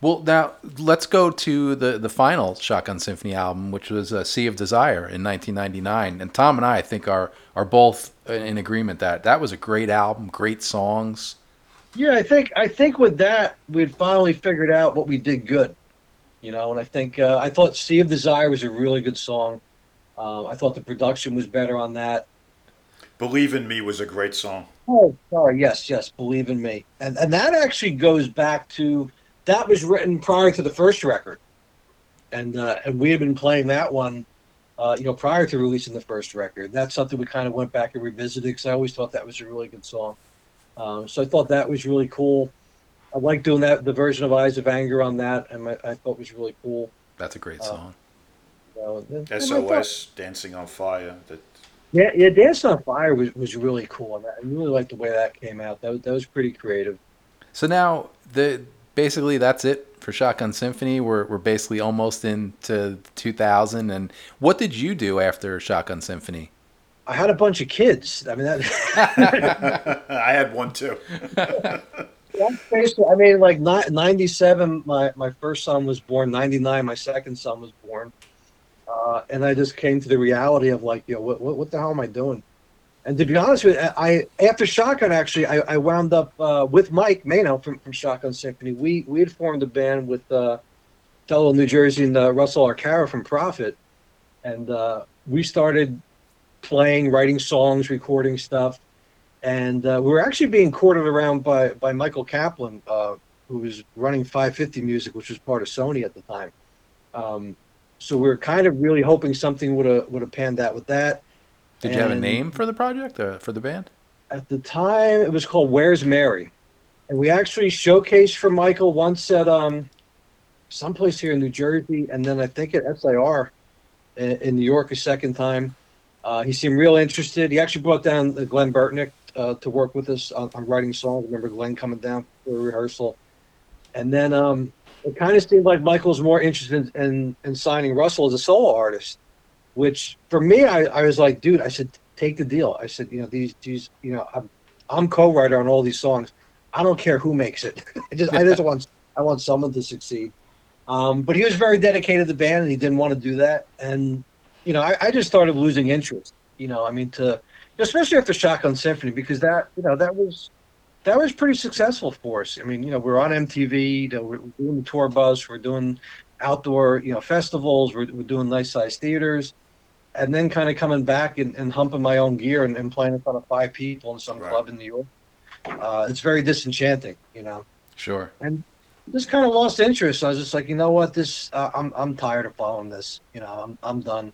Well, now let's go to the the final Shotgun Symphony album, which was uh, "Sea of Desire" in 1999. And Tom and I, I think, are are both in agreement that that was a great album, great songs. Yeah, I think I think with that we'd finally figured out what we did good, you know. And I think uh, I thought "Sea of Desire" was a really good song. Um, I thought the production was better on that. Believe in Me was a great song. Oh, sorry. Yes, yes. Believe in me, and and that actually goes back to that was written prior to the first record, and uh, and we had been playing that one, uh, you know, prior to releasing the first record. That's something we kind of went back and revisited because I always thought that was a really good song. Um, so I thought that was really cool. I like doing that the version of Eyes of Anger on that, and I, I thought was really cool. That's a great Uh, song. So, and- and thought- SOS, Dancing on Fire. That Yeah, yeah, Dance on Fire was, was really cool, and I really liked the way that came out. That was, that was pretty creative. So now the basically that's it for Shotgun Symphony. We're we're basically almost into 2000. And what did you do after Shotgun Symphony? I had a bunch of kids. I mean, that. *laughs* *laughs* I had one too. *laughs* Basically, I mean, like 97, my, my first son was born. 99, my second son was born. Uh, and I just came to the reality of like, you know, what, what, what the hell am I doing? And to be honest with you, I after Shotgun, actually, I, I wound up uh, with Mike Mano from, from Shotgun Symphony. We we had formed a band with uh, fellow New Jersey and uh, Russell Arcara from Prophet, and uh, we started playing, writing songs, recording stuff and uh, we were actually being courted around by by Michael Kaplan, uh, who was running 550 Music, which was part of Sony at the time. Um, so we were kind of really hoping something would have would have panned out with that. Did you have a And- name for the project or for the band? At the time, it was called "Where's Mary," and we actually showcased for Michael once at um, someplace here in New Jersey, and then I think at SIR in, in New York a second time. Uh, he seemed real interested. He actually brought down uh, Glenn Burtnik uh, to work with us on, on writing songs. I remember Glenn coming down for a rehearsal, and then um, it kind of seemed like Michael was more interested in, in, in signing Russell as a solo artist. Which for me, I, I was like, dude, I said, take the deal. I said, you know, these these, you know, I'm I'm co-writer on all these songs. I don't care who makes it. *laughs* I just I just *laughs* want I want someone to succeed. Um, but he was very dedicated to the band, and he didn't want to do that. And you know, I, I just started losing interest. You know, I mean, to especially after Shotgun Symphony, because that you know that was that was pretty successful for us. I mean, you know, we're on MTV, you know, we're doing the tour bus, we're doing outdoor, you know, festivals, we're, we're doing nice sized theaters, and then kind of coming back and, and humping my own gear and, and playing in front of five people in some Right. club in New York. Uh, it's very disenchanting, you know Sure. And just kind of lost interest. I was just like, you know what, this uh, I'm I'm tired of following this. You know, I'm I'm done.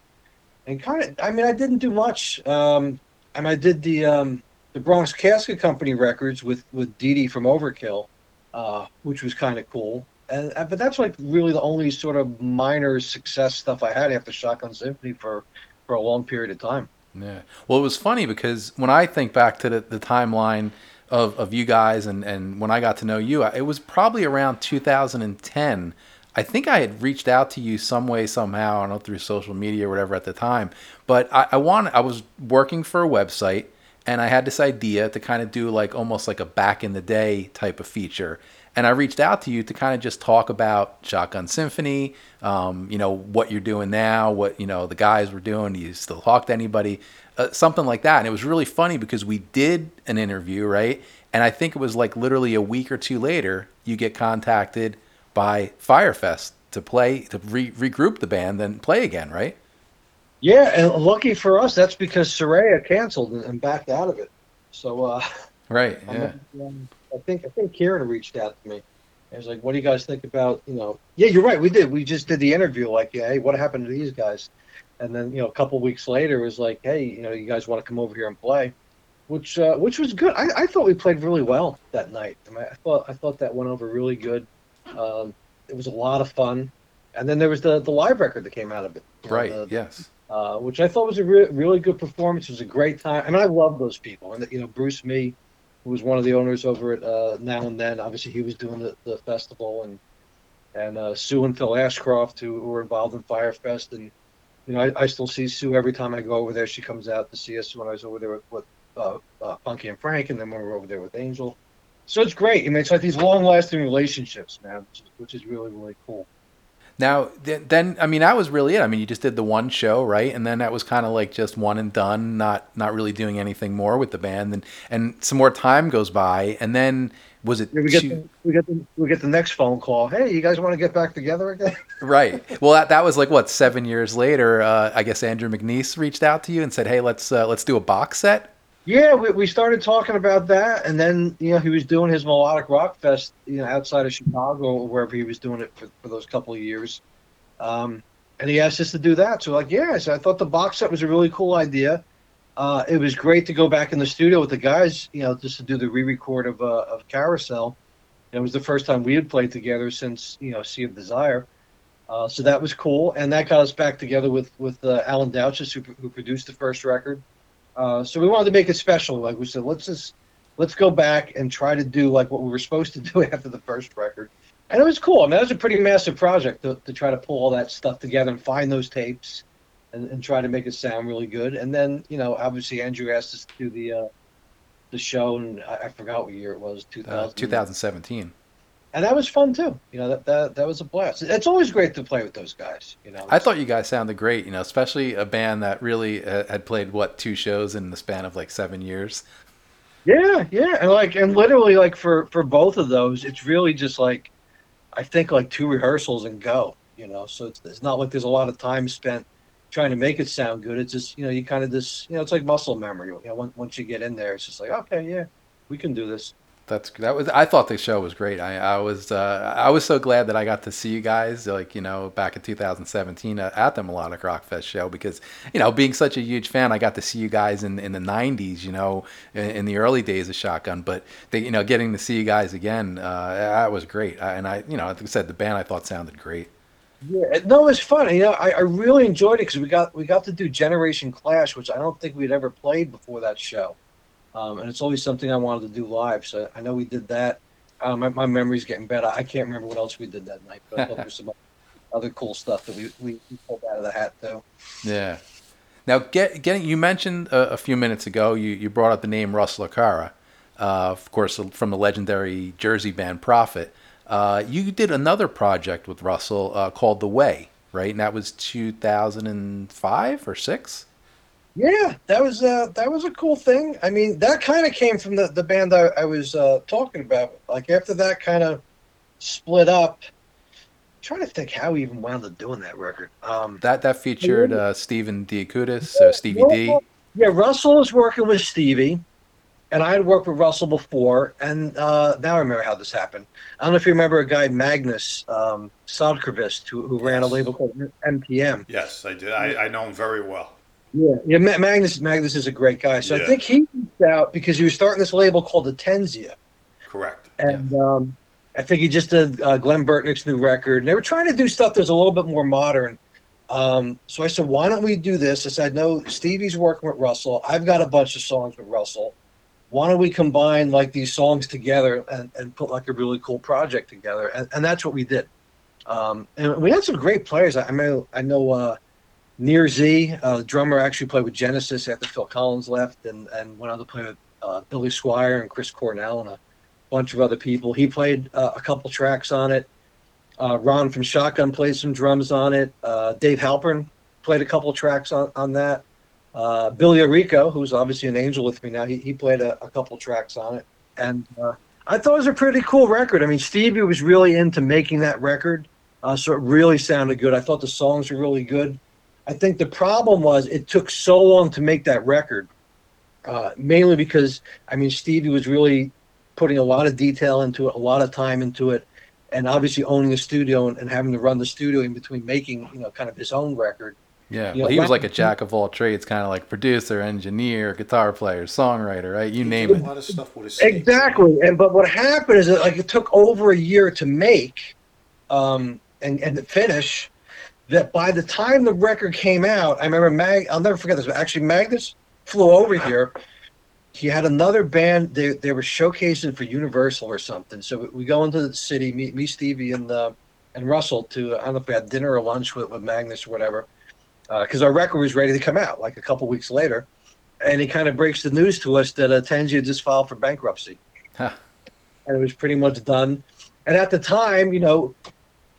And kind of, I mean, I didn't do much. Um, I mean, I did the um, the Bronx Casket Company records with with Dee Dee from Overkill, uh, which was kind of cool. And but that's like really the only sort of minor success stuff I had after Shotgun Symphony for for a long period of time. Yeah. Well, it was funny because when I think back to the, the timeline of, of you guys and, and when I got to know you, it was probably around 2010. I think I had reached out to you some way, somehow, I don't know, through social media or whatever at the time. But I, I want I was working for a website and I had this idea to kind of do like almost like a back in the day type of feature. And I reached out to you to kind of just talk about Shotgun Symphony, um, you know, what you're doing now, what, you know, the guys were doing. Do you still talk to anybody? Uh, something like that. And it was really funny because we did an interview, right? And I think it was like literally a week or two later, you get contacted by Firefest to play, to re- regroup the band and play again, right? Yeah, and lucky for us, that's because Saraya canceled and, and backed out of it. So. uh Right. *laughs* I'm Yeah. um, I think I think Kieran reached out to me. I was like, "What do you guys think about you know?" Yeah, you're right. We did. We just did the interview. Like, yeah, hey, what happened to these guys? And then you know, a couple weeks later, it was like, "Hey, you know, you guys want to come over here and play?" Which uh, which was good. I, I thought we played really well that night. I, mean, I thought I thought that went over really good. Um, it was a lot of fun. And then there was the the live record that came out of it. you know, Right. the- Yes. uh, which I thought was a re- really good performance. It was a great time, and I love those people. And you know, Bruce Mee, who was one of the owners over at uh, Now and Then, obviously he was doing the, the festival, and and uh, Sue and Phil Ashcroft, who, who were involved in Firefest, and you know, I, I still see Sue every time I go over there. She comes out to see us when I was over there with, with uh, uh, Punky and Frank, and then when we were over there with Angel. So it's great. I mean, it's like these long-lasting relationships, man, which is, which is really really cool. Now, th- then, I mean, that was really it. I mean, you just did the one show, right? And then that was kind of like just one and done, not not really doing anything more with the band. And and some more time goes by, and then Was it Yeah, we get two- the, we get the, we get the next phone call. Hey, you guys want to get back together again? *laughs* right? Well, that, that was like what seven years later. Uh, I guess Andrew McNeice reached out to you and said, "Hey, let's uh, let's do a box set." Yeah, we, we started talking about that, and then you know he was doing his melodic rock fest, you know, outside of Chicago or wherever he was doing it for, for those couple of years, um, and he asked us to do that. So like, yeah, so I thought the box set was a really cool idea. Uh, it was great to go back in the studio with the guys, you know, just to do the re-record of uh, of Carousel. It was the first time we had played together since you know Sea of Desire. Uh, so that was cool, and that got us back together with with uh, Alan Douches, who, who produced the first record. Uh, so we wanted to make it special. Like we said, let's just let's go back and try to do like what we were supposed to *laughs* do after the first record. And it was cool. I mean, that was a pretty massive project to, to try to pull all that stuff together and find those tapes and, and try to make it sound really good. And then, you know, obviously Andrew asked us to do the uh, the show, and I, I forgot what year it was, 2000. Uh, 2017. And that was fun too. You know, that, that that was a blast. It's always great to play with those guys. You know, I thought you guys sounded great. You know, especially a band that really uh, had played what two shows in the span of like seven years. Yeah, yeah, and like, and literally, like for for both of those, it's really just like, I think like two rehearsals and go. You know, so it's, it's not like there's a lot of time spent trying to make it sound good. It's just you know you kind of just you know it's like muscle memory. You know, once once you get in there, it's just like okay, yeah, we can do this. That's that was. I thought the show was great. I, I was uh, I was so glad that I got to see you guys like you know back in 2017 at the Melodic Rock Fest show because you know being such a huge fan, I got to see you guys in in the 90s. You know, in, in the early days of Shotgun, but they, you know getting to see you guys again, uh, that was great. And I you know like I said, the band I thought sounded great. Yeah, no, it was fun. You know, I, I really enjoyed it because we got we got to do Generation Clash, which I don't think we'd ever played before that show, um, and it's always something I wanted to do live. So I know we did that. Um, my, my memory's getting better. I can't remember what else we did that night, but I thought some *laughs* other cool stuff that we, we, pulled out of the hat though. Yeah. Now, get, getting you mentioned a, a few minutes ago, you, you brought up the name Russell Arcara, uh, of course, from the legendary Jersey band Prophet. Uh, you did another project with Russell uh, called The Way, right? And that was 2005 or six. Yeah, that was uh, that was a cool thing. I mean, that kind of came from the, the band I, I was uh, talking about. Like after that kind of split up, I'm trying to think how we even wound up doing that record. Um, That that featured uh, Stephen Diakoutis, uh, Stevie D. Yeah, Russell was working with Stevie, and I had worked with Russell before. And uh, now I remember how this happened. I don't know if you remember a guy Magnus um, Soundkvist who, who ran a label called MTM. Yes, I did. I, I know him very well. Yeah, yeah. Magnus Magnus is a great guy. So I think he reached out because he was starting this label called Atenzia, Correct. and um, I think he just did uh, Glenn Burtnik's new record. And they were trying to do stuff that's a little bit more modern. Um, so I said, why don't we do this? I said, no, Stevie's working with Russell. I've got a bunch of songs with Russell. Why don't we combine like these songs together and, and put like a really cool project together? And, and that's what we did. Um, and we had some great players. I, I know, I know, uh, Nir Z, uh, the drummer actually played with Genesis after Phil Collins left and, and went on to play with uh, Billy Squier and Chris Cornell and a bunch of other people. He played uh, a couple tracks on it. Uh, Ron from Shotgun played some drums on it. Uh, Dave Halpern played a couple tracks on, on that. Uh, Billy Orrico, who's obviously an angel with me now, he, he played a, a couple tracks on it. And I thought it was a pretty cool record. I mean, Stevie was really into making that record, so it really sounded good. I thought the songs were really good. I think the problem was it took so long to make that record, uh, mainly because, I mean, Stevie was really putting a lot of detail into it, a lot of time into it, and obviously owning a studio and, and having to run the studio in between making, you know, kind of his own record. Yeah, Yeah, well, he was like a jack of all trades, kind of like producer, engineer, guitar player, songwriter, right? You name it. A lot of stuff with his. Exactly. And but what happened is that like it took over a year to make um and and to finish that by the time the record came out, I remember Mag I'll never forget this, but actually Magnus flew over here. He had another band they they were showcasing for Universal or something. So we go into the city, meet me, Stevie and uh, and Russell to I don't know if we had dinner or lunch with, with Magnus or whatever. Because our record was ready to come out like a couple weeks later. And he kind of breaks the news to us that uh, Atenzia just filed for bankruptcy Huh. and it was pretty much done. And at the time, you know,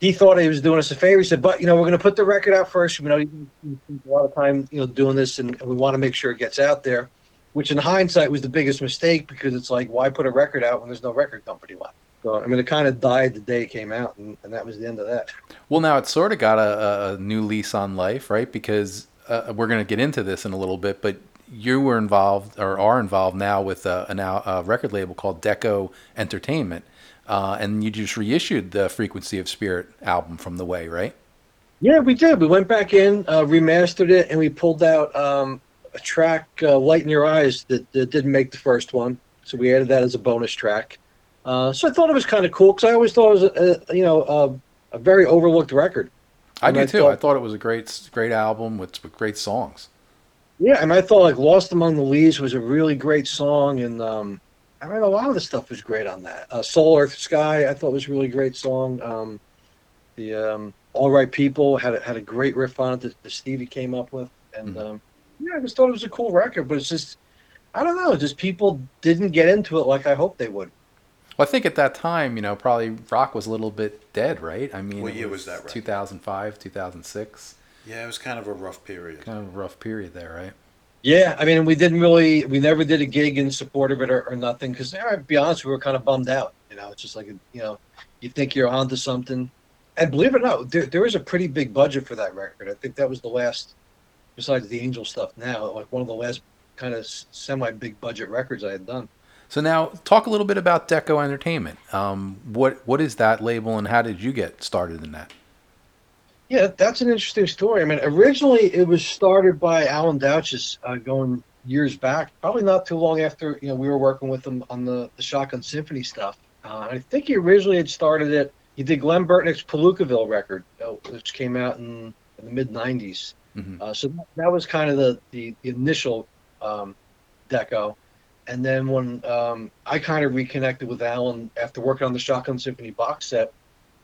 he thought he was doing us a favor. He said, "But you know, we're going to put the record out first. You know, you spent a lot of time, you know, doing this, and, we want to make sure it gets out there." which in hindsight was the biggest mistake because it's like, why put a record out when there's no record company left? So I mean, it kind of died the day it came out, and, and that was the end of that. Well, now it's sort of got a, a new lease on life, right? Because uh, we're going to get into this in a little bit, but you were involved or are involved now with a, a, now, a record label called Deko Entertainment, uh, and you just reissued the Frequency of Spirit album from the Way, right? Yeah, we did. We went back in, uh, remastered it, and we pulled out um, a track, uh, "Light in Your Eyes," that, that, didn't make the first one. So we added that as a bonus track. Uh, so I thought it was kind of cool because I always thought it was, a, a you know, a, a, very overlooked record. I do I too. Thought, I thought it was a great, great album with, with great songs. Yeah, and I thought like "Lost Among the Leaves" was a really great song, and um, I mean a lot of the stuff was great on that. Uh, "Soul Earth Sky" I thought was a really great song. Um, the um, "All Right People" had a, had a great riff on it that, that Stevie came up with, and mm-hmm. um, yeah, I just thought it was a cool record. But it's just I don't know, just people didn't get into it like I hoped they would. Well, I think at that time, you know, probably rock was a little bit dead, right? I mean, what year was, was that? Right? 2005, 2006. Yeah, it was kind of a rough period. Kind of a rough period there, right? Yeah, I mean, we didn't really, we never did a gig in support of it or, or nothing because, to be honest, we were kind of bummed out. You know, it's just like, you know, you think you're onto something. And believe it or not, there, there was a pretty big budget for that record. I think that was the last, besides the Angel stuff now, like one of the last kind of semi big budget records I had done. So now, talk a little bit about Deko Entertainment. Um, what what is that label, and how did you get started in that? Yeah, that's an interesting story. I mean, originally it was started by Alan Douches uh, going years back, probably not too long after you know we were working with him on the, the Shotgun Symphony stuff. Uh, I think he originally had started it. He did Glenn Burtnik's Palookaville record, uh, which came out in, in the mid '90s. Mm-hmm. Uh, so that was kind of the the, the initial um, Deko. And then when um, I kind of reconnected with Alan after working on the Shotgun Symphony box set,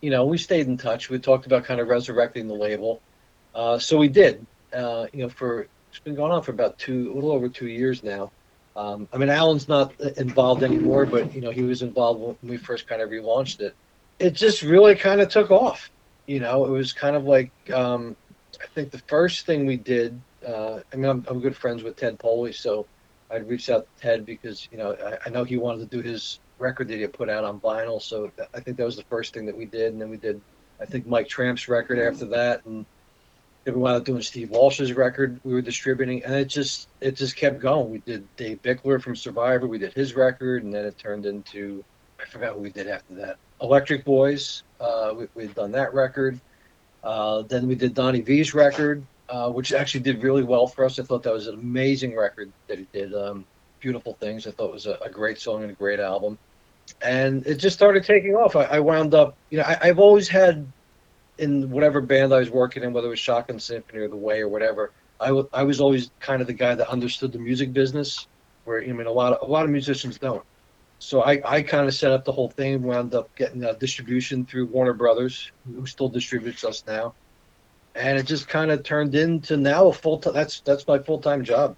you know, we stayed in touch. We talked about kind of resurrecting the label. Uh, so we did. Uh, you know, for it's been going on for about two, a little over two years now. Um, I mean, Alan's not involved anymore, but you know, he was involved when we first kind of relaunched it. It just really kind of took off. You know, it was kind of like um, I think the first thing we did. Uh, I mean, I'm, I'm good friends with Ted Poley, so I'd reached out to Ted because you know I, I know he wanted to do his record that he put out on vinyl. So I think that was the first thing that we did, and then we did, I think Mike Tramp's record after that, and then we wound up doing Steve Walsh's record. We were distributing, and it just it just kept going. We did Dave Bickler from Survivor. We did his record, and then it turned into I forgot what we did after that. Electric Boys. Uh, we had done that record. Uh, then we did Donnie Vie's record, uh, which actually did really well for us. I thought that was an amazing record that he did. Um, Beautiful Things. I thought was a, a, great song and a great album. And it just started taking off. I, I wound up, you know, I, have always had in whatever band I was working in, whether it was Shotgun Symphony or The Way or whatever, I, w- I was always kind of the guy that understood the music business, where I mean, a lot of a lot of musicians don't. So I, I kind of set up the whole thing, wound up getting distribution through Warner Brothers, who still distributes us now, and it just kind of turned into now a full time. That's that's my full time job.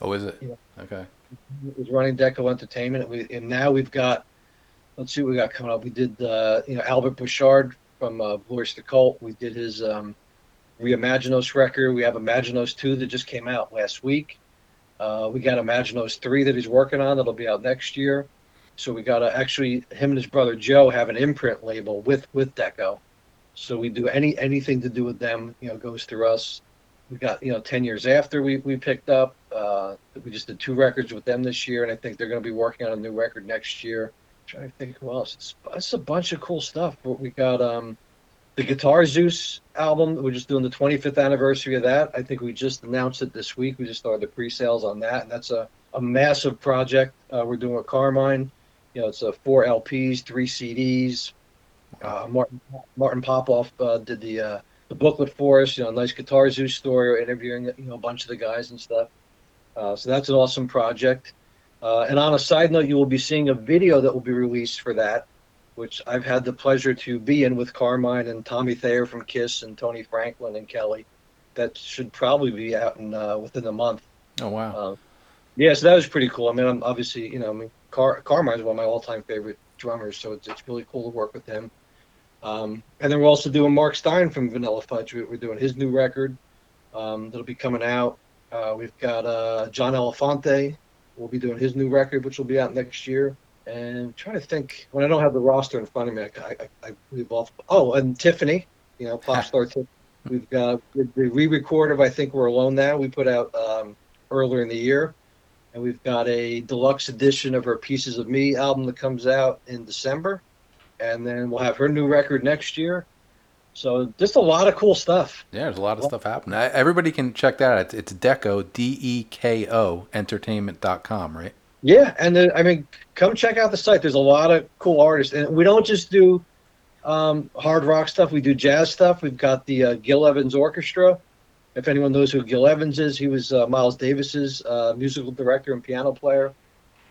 Oh, is it? Yeah. Okay was running Deko Entertainment. We, and now we've got, let's see what we got coming up. We did, uh, you know, Albert Bouchard from uh, Blue Oyster Cult. We did his um, Reimaginos record. We have Imaginos 2 that just came out last week. Uh, we got Imaginos 3 that he's working on that'll be out next year. So we got to actually, him and his brother Joe have an imprint label with, with Deko. So we do any anything to do with them, you know, goes through us we got you know 10 years after we, we picked up uh, we just did two records with them this year and i think they're going to be working on a new record next year. I'm trying to think who else. It's, it's a bunch of cool stuff but we got um, the guitar zeus album we're just doing the 25th anniversary of that. I think we just announced it this week. We just started the pre-sales on that and that's a, a massive project. Uh, we're doing with carmine. You know it's a four lps three cds uh, martin martin popoff uh, did the uh, the booklet for us. You know, nice Guitar Zeus story, interviewing you know a bunch of the guys and stuff. Uh, so that's an awesome project. Uh, and on a side note, you will be seeing a video that will be released for that, which I've had the pleasure to be in with Carmine and Tommy Thayer from Kiss and Tony Franklin and Kelly. That should probably be out in uh, within a month. Oh wow! Uh, yeah, so that was pretty cool. I mean, I'm obviously you know, I mean, Car- Carmine's one of my all-time favorite drummers, so it's it's really cool to work with him. Um, and then we're also doing Mark Stein from Vanilla Fudge. We're doing his new record um, that'll be coming out. Uh, we've got uh, John Elefante will be doing his new record, which will be out next year. And I'm trying to think when I don't have the roster in front of me, I, I, I leave off. Oh, and Tiffany, you know, pop star *laughs* Tiffany. We've got the re-record of I think we're alone now. We put out um, earlier in the year, and we've got a deluxe edition of her Pieces of Me album that comes out in December, and then we'll have her new record next year. So just a lot of cool stuff. Yeah, there's a lot of stuff happening. Everybody can check that out. It's Deko, D E K O, entertainment.com, right? Yeah, and then, I mean, come check out the site. There's a lot of cool artists, and we don't just do um, hard rock stuff. We do jazz stuff. We've got the uh, Gil Evans Orchestra. If anyone knows who Gil Evans is, he was uh, Miles Davis's uh, musical director and piano player.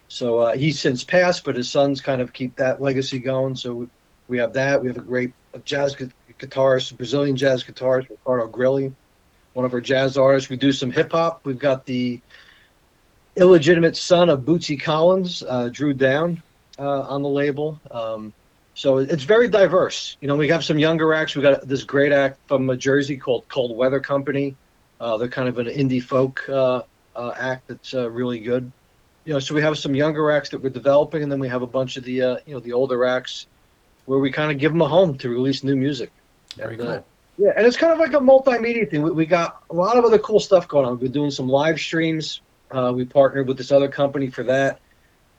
So uh, he's since passed, but his sons kind of keep that legacy going. So we, have that. We have a great jazz guitarist, Brazilian jazz guitarist, Ricardo Grilli, one of our jazz artists. We do some hip hop. We've got the illegitimate son of Bootsy Collins, uh, Dru Down, uh, on the label. Um, so it's very diverse. You know, we have some younger acts. We've got this great act from Jersey called Cold Weather Company. Uh, they're kind of an indie folk uh, uh, act that's really good. You know, so we have some younger acts that we're developing, and then we have a bunch of the you know the older acts where we kind of give them a home to release new music. Very and, cool. uh, yeah, and it's kind of like a multimedia thing. We, we got a lot of other cool stuff going on. We've been doing some live streams. Uh, we partnered with this other company for that.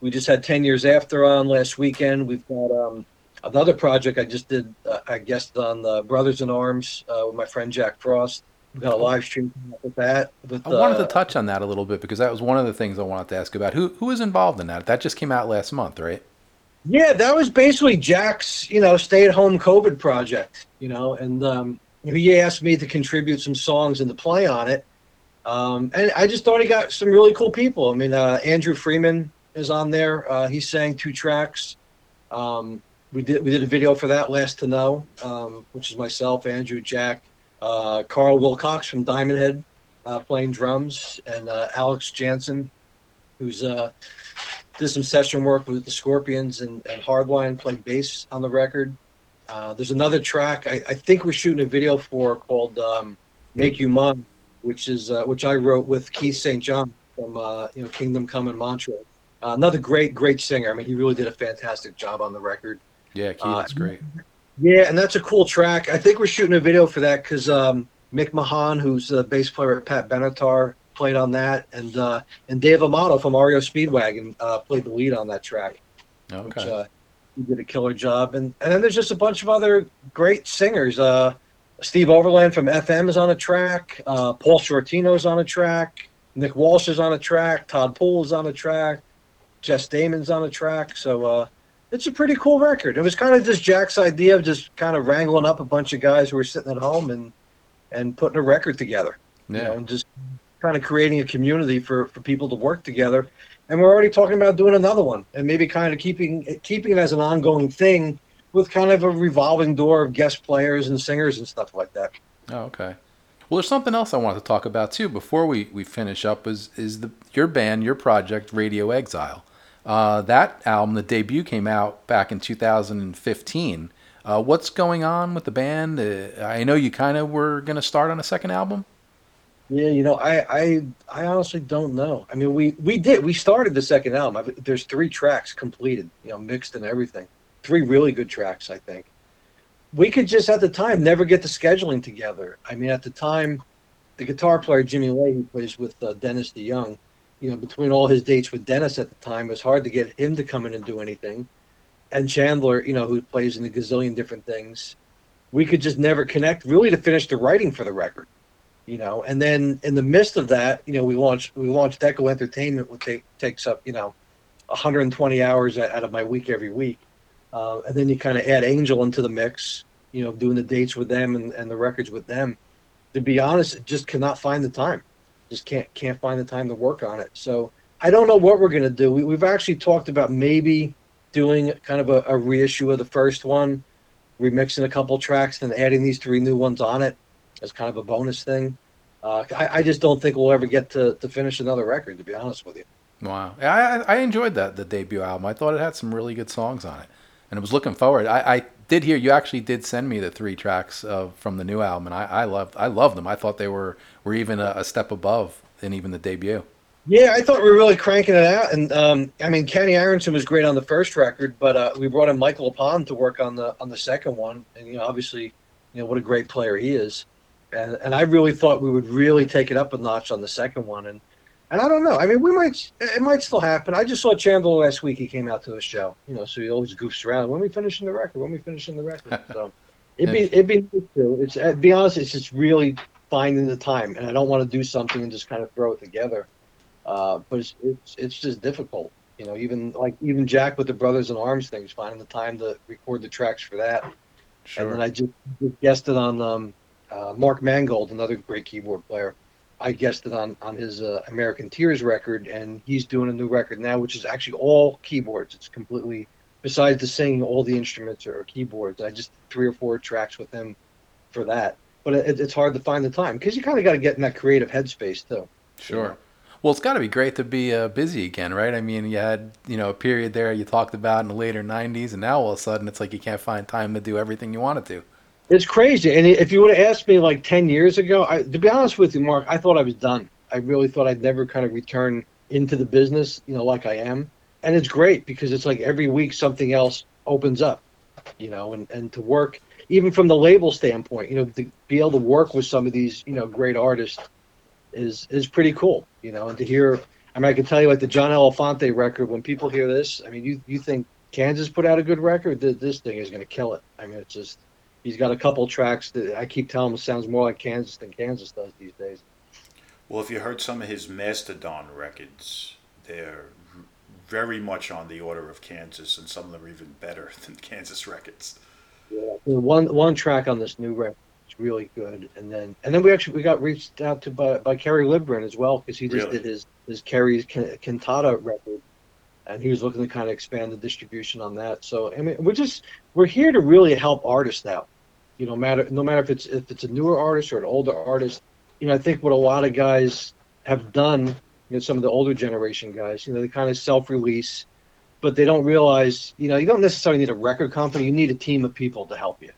We just had 10 years after on last weekend. We've got um, another project I just did, uh, I guess, on the Brothers in Arms uh, with my friend Jack Frost. We got a live stream with that. With, I wanted to touch on that a little bit because that was one of the things I wanted to ask about. Who who was involved in that? That just came out last month, right? Yeah, that was basically Jack's, you know, stay-at-home COVID project, you know, and um, he asked me to contribute some songs and to play on it. Um, and I just thought he got some really cool people. I mean, uh, Andrew Freeman is on there. Uh, he sang two tracks. Um, we did we did a video for that, Last to Know, um, which is myself, Andrew, Jack, uh, Karl Wilcox from Diamond Head uh, playing drums, and uh, Alex Jansen, who's uh, did some session work with the Scorpions and, and Hardline, played bass on the record. Uh, there's another track I, I, think we're shooting a video for called um, "Make You Mine," which is uh, which I wrote with Keith St. John from uh, you know Kingdom Come in Montrose. Uh, another great, great singer. I mean, he really did a fantastic job on the record. Yeah, Keith, that's great. Yeah, and that's a cool track. I think we're shooting a video for that because um, Mick Mahan, who's the bass player at Pat Benatar, played on that, and uh, and Dave Amato from REO Speedwagon uh, played the lead on that track. Okay. Which, uh, he did a killer job, and and then there's just a bunch of other great singers. Uh, Steve Overland from FM is on a track. Uh, Paul Shortino is on a track. Nick Walsh is on a track. Todd Poole is on a track. Jess Damon's on a track. So uh, it's a pretty cool record. It was kind of just Jack's idea of just kind of wrangling up a bunch of guys who were sitting at home and and putting a record together. Yeah. You know, and just kind of creating a community for for people to work together and we're already talking about doing another one and maybe kind of keeping keeping it as an ongoing thing with kind of a revolving door of guest players and singers and stuff like that oh okay well there's something else i wanted to talk about too before we, we finish up is is the your band your project radio exile uh, that album the debut came out back in 2015 uh, what's going on with the band uh, i know you kind of were going to start on a second album yeah, you know, I, I I honestly don't know. I mean, we we did we started the second album. I, there's three tracks completed, you know, mixed and everything. Three really good tracks, I think. We could just at the time never get the scheduling together. I mean, at the time, the guitar player Jimmy Leahy plays with uh, Dennis DeYoung. You know, between all his dates with Dennis at the time, it was hard to get him to come in and do anything. And Chandler, you know, who plays in a gazillion different things, we could just never connect really to finish the writing for the record you know. And then in the midst of that you know we launched we launched Deko entertainment which take, takes up you know 120 hours out of my week every week. Uh, and then you kind of add angel into the mix you know doing the dates with them and, and the records with them. To be honest just cannot find the time just can't can't find the time to work on it so i don't know what we're going to do we, we've actually talked about maybe doing kind of a, a reissue of the first one remixing a couple tracks and adding these three new ones on it as kind of a bonus thing. Uh, I, I, just don't think we'll ever get to, to finish another record, to be honest with you. Wow, I, I enjoyed that the debut album. I thought it had some really good songs on it, and I was looking forward. I, I did hear you actually did send me the three tracks uh, from the new album, and I, I loved I loved them. I thought they were were even a, a step above than even the debut. Yeah, I thought we were really cranking it out, and um, I mean Kenny Aronson was great on the first record, but uh, we brought in Michael LePond to work on the on the second one, and you know obviously, you know what a great player he is, and and I really thought we would really take it up a notch on the second one, and and I don't know, I mean we might it might still happen. I just saw Chandler last week; he came out to the show, you know, so he always goofs around. When we finishing the record? When we finishing the record? *laughs* So it'd be it'd be nice too. It's to be honest, it's just really finding the time, and I don't want to do something and just kind of throw it together. Uh, but it's, it's it's just difficult, you know. Even like even Jack with the Brothers in Arms things, finding the time to record the tracks for that. Sure. And then I just, just guested on um, uh, Mark Mangold, another great keyboard player. I guested on on his uh, American Tears record, and he's doing a new record now, which is actually all keyboards. It's completely besides the singing, all the instruments are keyboards. I just three or four tracks with him for that. But it, it's hard to find the time because you kind of got to get in that creative headspace too. Sure. Well, it's got to be great to be uh, busy again, right? I mean, you had you know a period there you talked about in the later '90s, and now all of a sudden it's like you can't find time to do everything you wanted to. It's crazy. And if you would have asked me like ten years ago, I, to be honest with you, Mark, I thought I was done. I really thought I'd never kind of return into the business, you know, like I am. And it's great because it's like every week something else opens up, you know, and and to work even from the label standpoint, you know, to be able to work with some of these, you know, great artists is is pretty cool, you know, and to hear. I mean, I can tell you, like the John Elefante record. When people hear this, I mean, you you think Kansas put out a good record? This, this thing is going to kill it. I mean, it's just he's got a couple tracks that I keep telling him sounds more like Kansas than Kansas does these days. Well, if you heard some of his Mastedon records, they're very much on the order of Kansas, and some of them are even better *laughs* than Kansas records. Yeah, one one track on this new record is really good. And then and then we actually we got reached out to by, by Kerry Livgren as well because he just really? did his his Kerry's cantata record, and he was looking to kind of expand the distribution on that. So I mean, we're just we're here to really help artists out. You know, matter no matter if it's if it's a newer artist or an older artist. You know, I think what a lot of guys have done, you know, some of the older generation guys, you know, they kind of self-release, but they don't realize, you know, you don't necessarily need a record company. You need a team of people to help you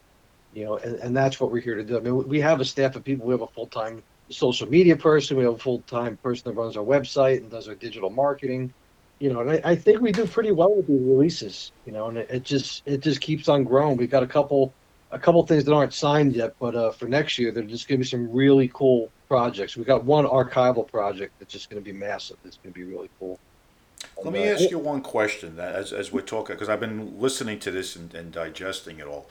you know, and, and that's what we're here to do. I mean, we have a staff of people. We have a full time social media person. We have a full time person that runs our website and does our digital marketing. You know, and I, I think we do pretty well with these releases. You know, and it, it, just it just keeps on growing. We've got a couple a couple things that aren't signed yet, but uh, for next year, there's just going to be some really cool projects. We've got one archival project that's just going to be massive. It's going to be really cool. Let me uh, ask you one question that as, as we're talking, because I've been listening to this and, and digesting it all.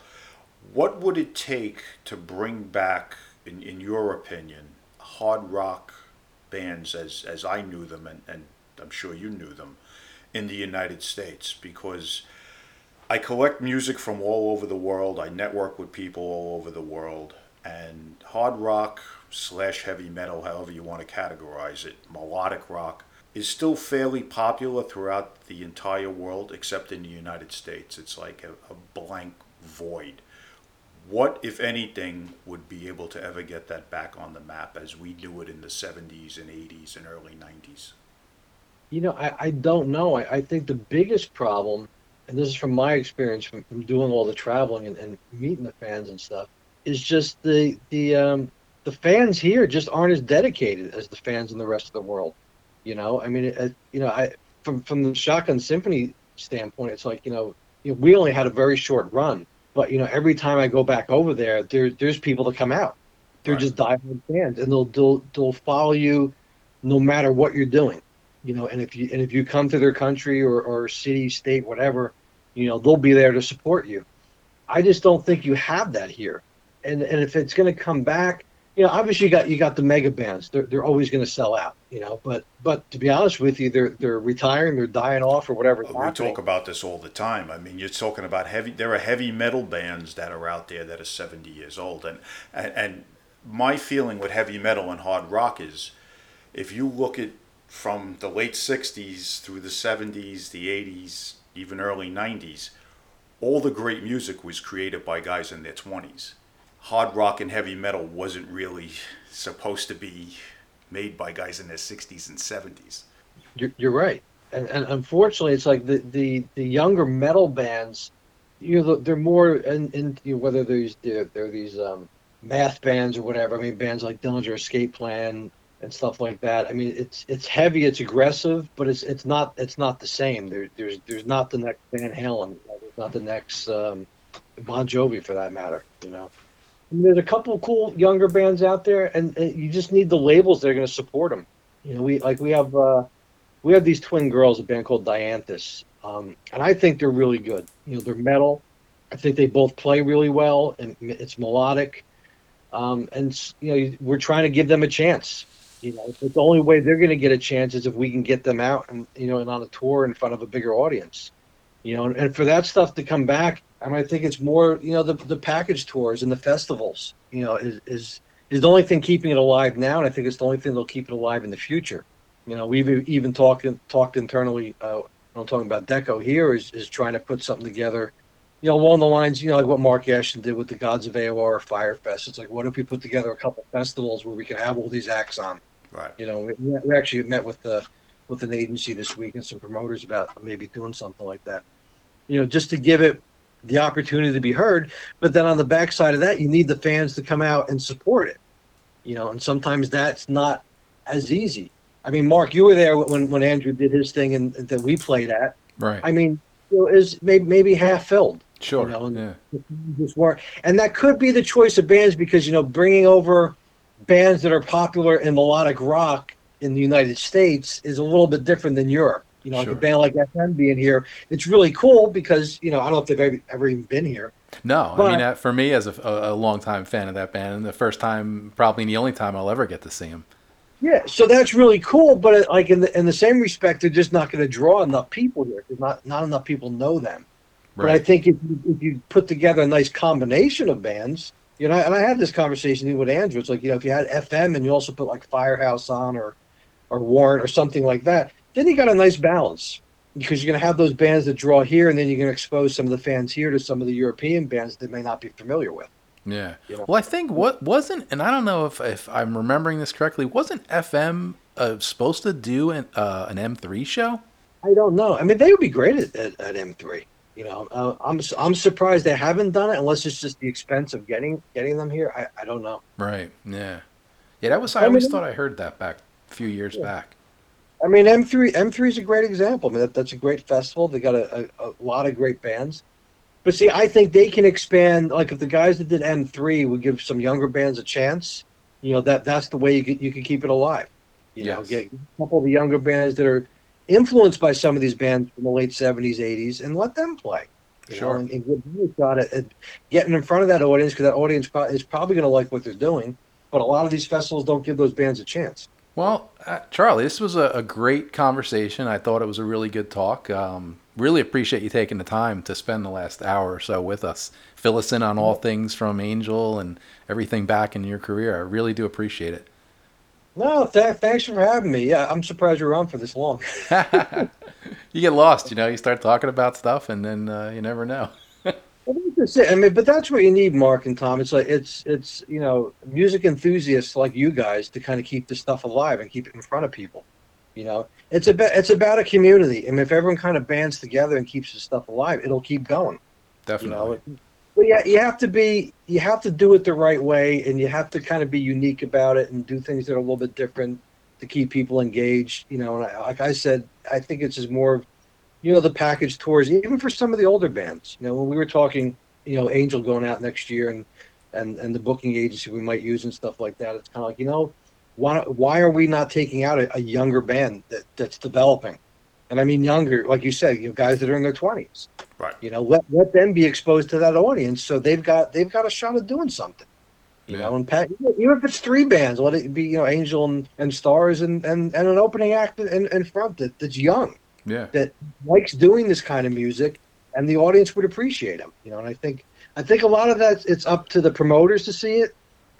What would it take to bring back, in, in your opinion, hard rock bands as, as I knew them, and, and I'm sure you knew them, in the United States? Because I collect music from all over the world, I network with people all over the world, and hard rock slash heavy metal, however you want to categorize it, melodic rock, is still fairly popular throughout the entire world, except in the United States. It's like a, a blank void what, if anything, would be able to ever get that back on the map as we do it in the 70s and 80s and early 90s? You know, I, I don't know. I, I think the biggest problem, and this is from my experience from, from doing all the traveling and, and meeting the fans and stuff, is just the the um, the fans here just aren't as dedicated as the fans in the rest of the world. You know, I mean, it, you know, I from from the Shotgun Symphony standpoint, it's like you know, you know we only had a very short run, but you know, every time I go back over there, there there's people that come out. They're right. just diehard fans, and they'll, they'll they'll follow you, no matter what you're doing. You know, and if you and if you come to their country or, or city, state, whatever, you know, they'll be there to support you. I just don't think you have that here. And and if it's going to come back, you know, obviously you got you got the mega bands. They're they're always going to sell out, you know. But but to be honest with you, they're they're retiring, they're dying off, or whatever. Well, we talk about this all the time. I mean, you're talking about heavy. There are heavy metal bands that are out there that are 70 years old, and and, and my feeling with heavy metal and hard rock is, if you look at from the late 60s through the 70s, the 80s, even early 90s, all the great music was created by guys in their 20s hard rock and heavy metal wasn't really supposed to be made by guys in their 60s and 70s. You're, you're right. And, and unfortunately, it's like the, the, the younger metal bands, you know, they're more in, in you know, whether there's they're, they're these um, math bands or whatever. I mean, bands like Dillinger Escape Plan, and stuff like that. I mean, it's it's heavy, it's aggressive, but it's it's not it's not the same. There, there's there's not the next Van Halen, not the next um, Bon Jovi for that matter. You know, I mean, there's a couple cool younger bands out there, and, and you just need the labels that are going to support them. You know, we like we have uh, we have these twin girls, a band called Dianthus, um, and I think they're really good. You know, they're metal. I think they both play really well, and it's melodic. Um, and you know, we're trying to give them a chance. You know, but the only way they're going to get a chance is if we can get them out and you know, and on a tour in front of a bigger audience. You know, and, and for that stuff to come back, I mean, I think it's more, you know, the the package tours and the festivals. You know, is is is the only thing keeping it alive now, and I think it's the only thing that'll keep it alive in the future. You know, we've even talked talked internally. Uh, I'm talking about Deko here is is trying to put something together you know, along the lines, you know, like what Mark Ashton did with the Gods of AOR or Firefest. It's like, what if we put together a couple festivals where we could have all these acts on? Right. You know, we, we actually met with the with an agency this week and some promoters about maybe doing something like that. You know, just to give it the opportunity to be heard. But then on the backside of that, you need the fans to come out and support it. You know, and sometimes that's not as easy. I mean, Mark, you were there when when Andrew did his thing and that we played at. Right. I mean, you know, is maybe maybe half filled. Sure. You know, and yeah. just work. And that could be the choice of bands because, you know, bringing over bands that are popular in melodic rock in the United States is a little bit different than Europe. You know, Sure. like a band like FM being here, it's really cool because, you know, I don't know if they've ever, ever even been here. No, I mean, uh, for me as a, a, a longtime fan of that band, and the first time, probably the only time I'll ever get to see them. Yeah, so that's really cool. But like in the in the same respect, they're just not going to draw enough people here because not not enough people know them. But I think if you, if you put together a nice combination of bands, you know, and I had this conversation with Andrew. It's like you know, if you had FM and you also put like Firehouse on or or Warrant or something like that, then you got a nice balance because you're going to have those bands that draw here, and then you're going to expose some of the fans here to some of the European bands that they may not be familiar with. Yeah. You know? Well, I think what wasn't, and I don't know if, if I'm remembering this correctly, wasn't FM uh, supposed to do an, uh, an M3 show? I don't know. I mean, they would be great at, at, at M3. You know, uh, I'm I'm surprised they haven't done it unless it's just the expense of getting getting them here. I, I don't know. Right. Yeah. Yeah, that was, I I always mean- thought I heard that back a few years back. I mean, M3 M3 is a great example. I mean, that, that's a great festival. They got a, a, a lot of great bands. But see, I think they can expand. Like if the guys that did M3 would give some younger bands a chance, you know that that's the way you could, you can keep it alive. You know, get a couple of the younger bands that are influenced by some of these bands from the late '70s, '80s, and let them play. Sure. know, and, and give them a shot at, at getting in front of that audience because that audience pro- is probably going to like what they're doing. But a lot of these festivals don't give those bands a chance. Well, uh, Charlie, this was a, a great conversation. I thought it was a really good talk. Um, really appreciate you taking the time to spend the last hour or so with us. Fill us in on all things from Angel and everything back in your career. I really do appreciate it. No, th- thanks for having me. Yeah, I'm surprised you're on for this long. *laughs* you get lost, you know. You start talking about stuff, and then uh, you never know. *laughs* That's it. I mean, but that's what you need, Mark and Tom. It's like it's it's you know music enthusiasts like you guys to kind of keep this stuff alive and keep it in front of people. You know, it's about it's about a community. I mean, if everyone kind of bands together and keeps this stuff alive, it'll keep going. You Definitely. know, but yeah, you have to be you have to do it the right way, and you have to kind of be unique about it and do things that are a little bit different to keep people engaged. You know, and I, like I said, I think it's just more of you know the package tours, even for some of the older bands. You know, when we were talking, you know, Angel going out next year and and and the booking agency we might use and stuff like that. It's kind of like you know, why why are we not taking out a, a younger band that that's developing? And I mean younger, like you said, you know, guys that are in their twenties. Right. You know, let let them be exposed to that audience, so they've got they've got a shot at doing something. You Yeah. know, and Pat, even if it's three bands, let it be you know Angel and, and Starz and, and, and an opening act in, in front that, that's young Yeah. that likes doing this kind of music, and the audience would appreciate him. You know, and I think I think a lot of that it's up to the promoters to see it,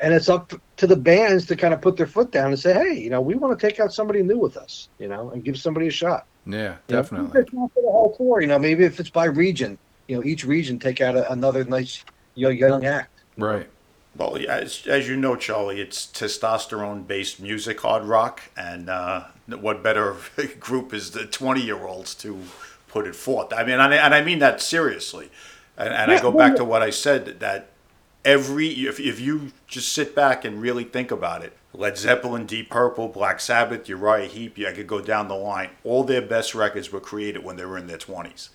and it's up to the bands to kind of put their foot down and say, hey, you know, we want to take out somebody new with us, you know, and give somebody a shot. Yeah. You know, Definitely. If it's for the whole tour, you know, maybe if it's by region, you know, each region take out a, another nice you know, young act. Right. Well, as, as you know, Charlie, it's testosterone based music, hard rock, and uh, what better *laughs* group is the 20 year olds to put it forth? I mean, and I, and I mean that seriously. And, and I go back to what I said that every, if, if you just sit back and really think about it, Led Zeppelin, Deep Purple, Black Sabbath, Uriah Heep. I could go down the line. All their best records were created when they were in their twenties.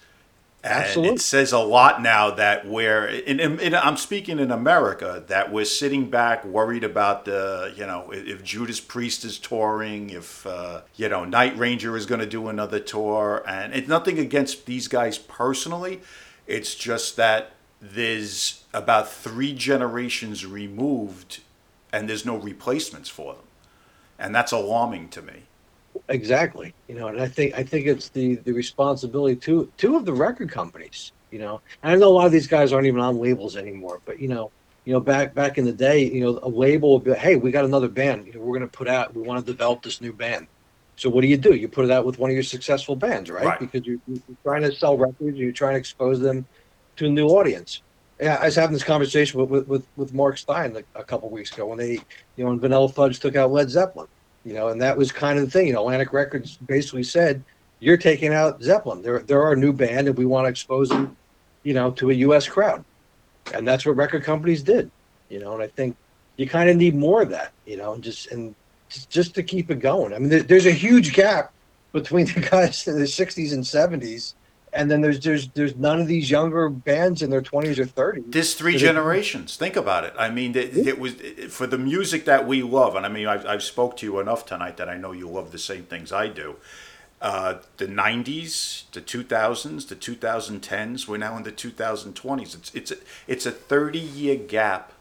And Absolutely. it says a lot now that we're, in, in, in, I'm speaking in America, that we're sitting back worried about the, you know, if, if Judas Priest is touring, if, uh, you know, Night Ranger is going to do another tour. And it's nothing against these guys personally. It's just that there's about three generations removed and there's no replacements for them. And that's alarming to me. Exactly. You know, and I think I think it's the the responsibility to two of the record companies. You know, and I know a lot of these guys aren't even on labels anymore, but you know, you know, back back in the day, you know, a label would be, like, hey, we got another band. You know, we're going to put out. We want to develop this new band. So what do you do? You put it out with one of your successful bands, right? Right. Because you're, you're trying to sell records. You're trying to expose them to a new audience. Yeah, I was having this conversation with with, with, Mark Stein a, a couple weeks ago when they, you know, when Vanilla Fudge took out Led Zeppelin you know, and that was kind of the thing. You know, Atlantic Records basically said, "You're taking out Zeppelin. They're they're our new band, and we want to expose them, you know, to a U.S. crowd." And that's what record companies did. You know, and I think you kind of need more of that. You know, and just and just, just to keep it going. I mean, there, there's a huge gap between *laughs* the guys in the '60s and '70s, and then there's there's there's none of these younger bands in their 20s or 30s. this three generations. Think about it. I mean, it, it was for the music that we love, and I mean, I've, I've spoke to you enough tonight that I know you love the same things I do. Uh, the '90s, the 2000s, the 2010s. We're now in the 2020s. It's it's a, it's a 30 year gap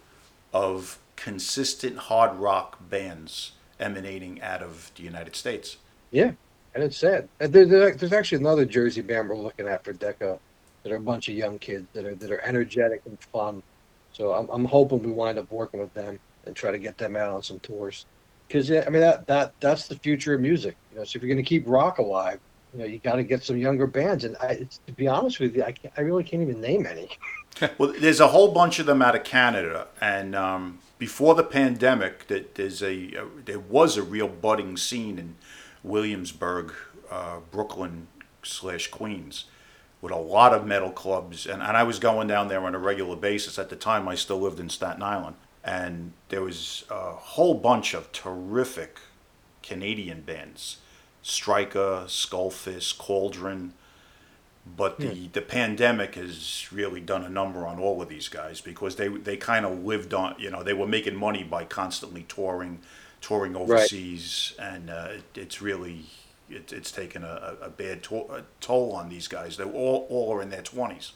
of consistent hard rock bands emanating out of the United States. Yeah, and it's sad. And there, there- there's actually another Jersey band we're looking at for Deko that are a bunch of young kids that are that are energetic and fun. So I'm I'm hoping we wind up working with them and try to get them out on some tours. Because yeah, I mean that that that's the future of music. You know, so if you're going to keep rock alive, you know, you got to get some younger bands. And I, to be honest with you, I I really can't even name any. *laughs* *laughs* Well, there's a whole bunch of them out of Canada, and um, before the pandemic, that there's a, uh there was a real budding scene in Williamsburg, uh, Brooklyn slash Queens, with a lot of metal clubs, and, and I was going down there on a regular basis. At the time, I still lived in Staten Island, and there was a whole bunch of terrific Canadian bands, Striker, Skullfist, Cauldron. But the, the pandemic has really done a number on all of these guys because they they kind of lived on you know they were making money by constantly touring, touring overseas, and uh, it, it's really it, it's taken a, a bad to- a toll on these guys. They're all all are in their twenties.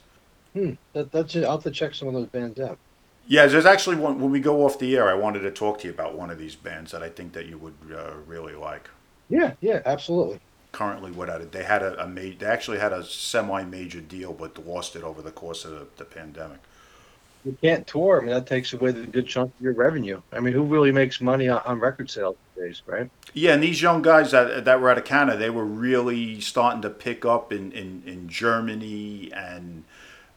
Hmm. That, that's it. I'll have to check some of those bands out. Yeah, there's actually one when we go off the air. I wanted to talk to you about one of these bands that I think that you would uh, really like. Yeah, yeah, absolutely. Currently, without it, they had a, a ma- they actually had a semi-major deal, but lost it over the course of the, the pandemic. You can't tour. I mean, that takes away the good chunk of your revenue. I mean, who really makes money on, on record sales days, right? Yeah, and these young guys that, that were out of Canada, they were really starting to pick up in, in, in Germany and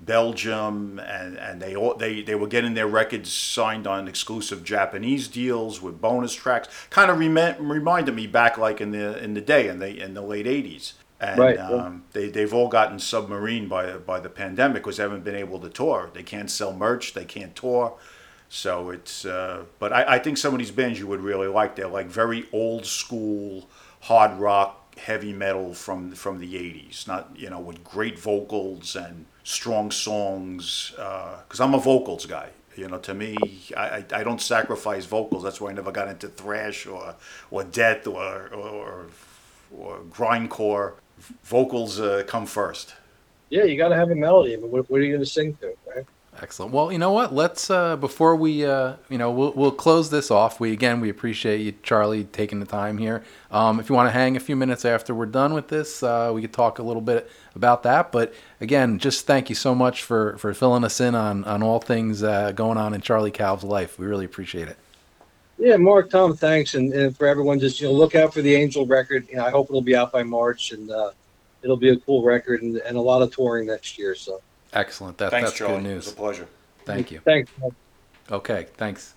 Belgium, and, and they all they, they were getting their records signed on exclusive Japanese deals with bonus tracks. Kind of remi- reminded me back like in the in the day in the in the late '80s. And Right, yeah. um, they they've all gotten submarine by by the pandemic because they haven't been able to tour. They can't sell merch. They can't tour. So it's, uh, but I, I think some of these bands you would really like. They're like very old school hard rock, heavy metal from from the '80s. Not you know with great vocals and strong songs. Because I'm a vocals guy. You know, to me, I, I, don't sacrifice vocals. That's why I never got into thrash or or death or or, or grindcore. Vocals uh, come first. Yeah, you got to have a melody. But what, what are you going to sing to, right? Excellent. Well, you know what? Let's uh, before we uh, you know we'll we'll close this off. We again we appreciate you, Charlie, taking the time here. Um, if you want to hang a few minutes after we're done with this, uh, we could talk a little bit about that. But again, just thank you so much for for filling us in on on all things uh, going on in Charlie Calv's life. We really appreciate it. Yeah, Mark, Tom, thanks, and, and for everyone, just you know, look out for the Angel record. You know, I hope it'll be out by March, and uh, it'll be a cool record, and, and a lot of touring next year. So, Excellent. That, Thanks, that's Charlie. good It was news. a pleasure. Thank you. thanks. Okay. Thanks.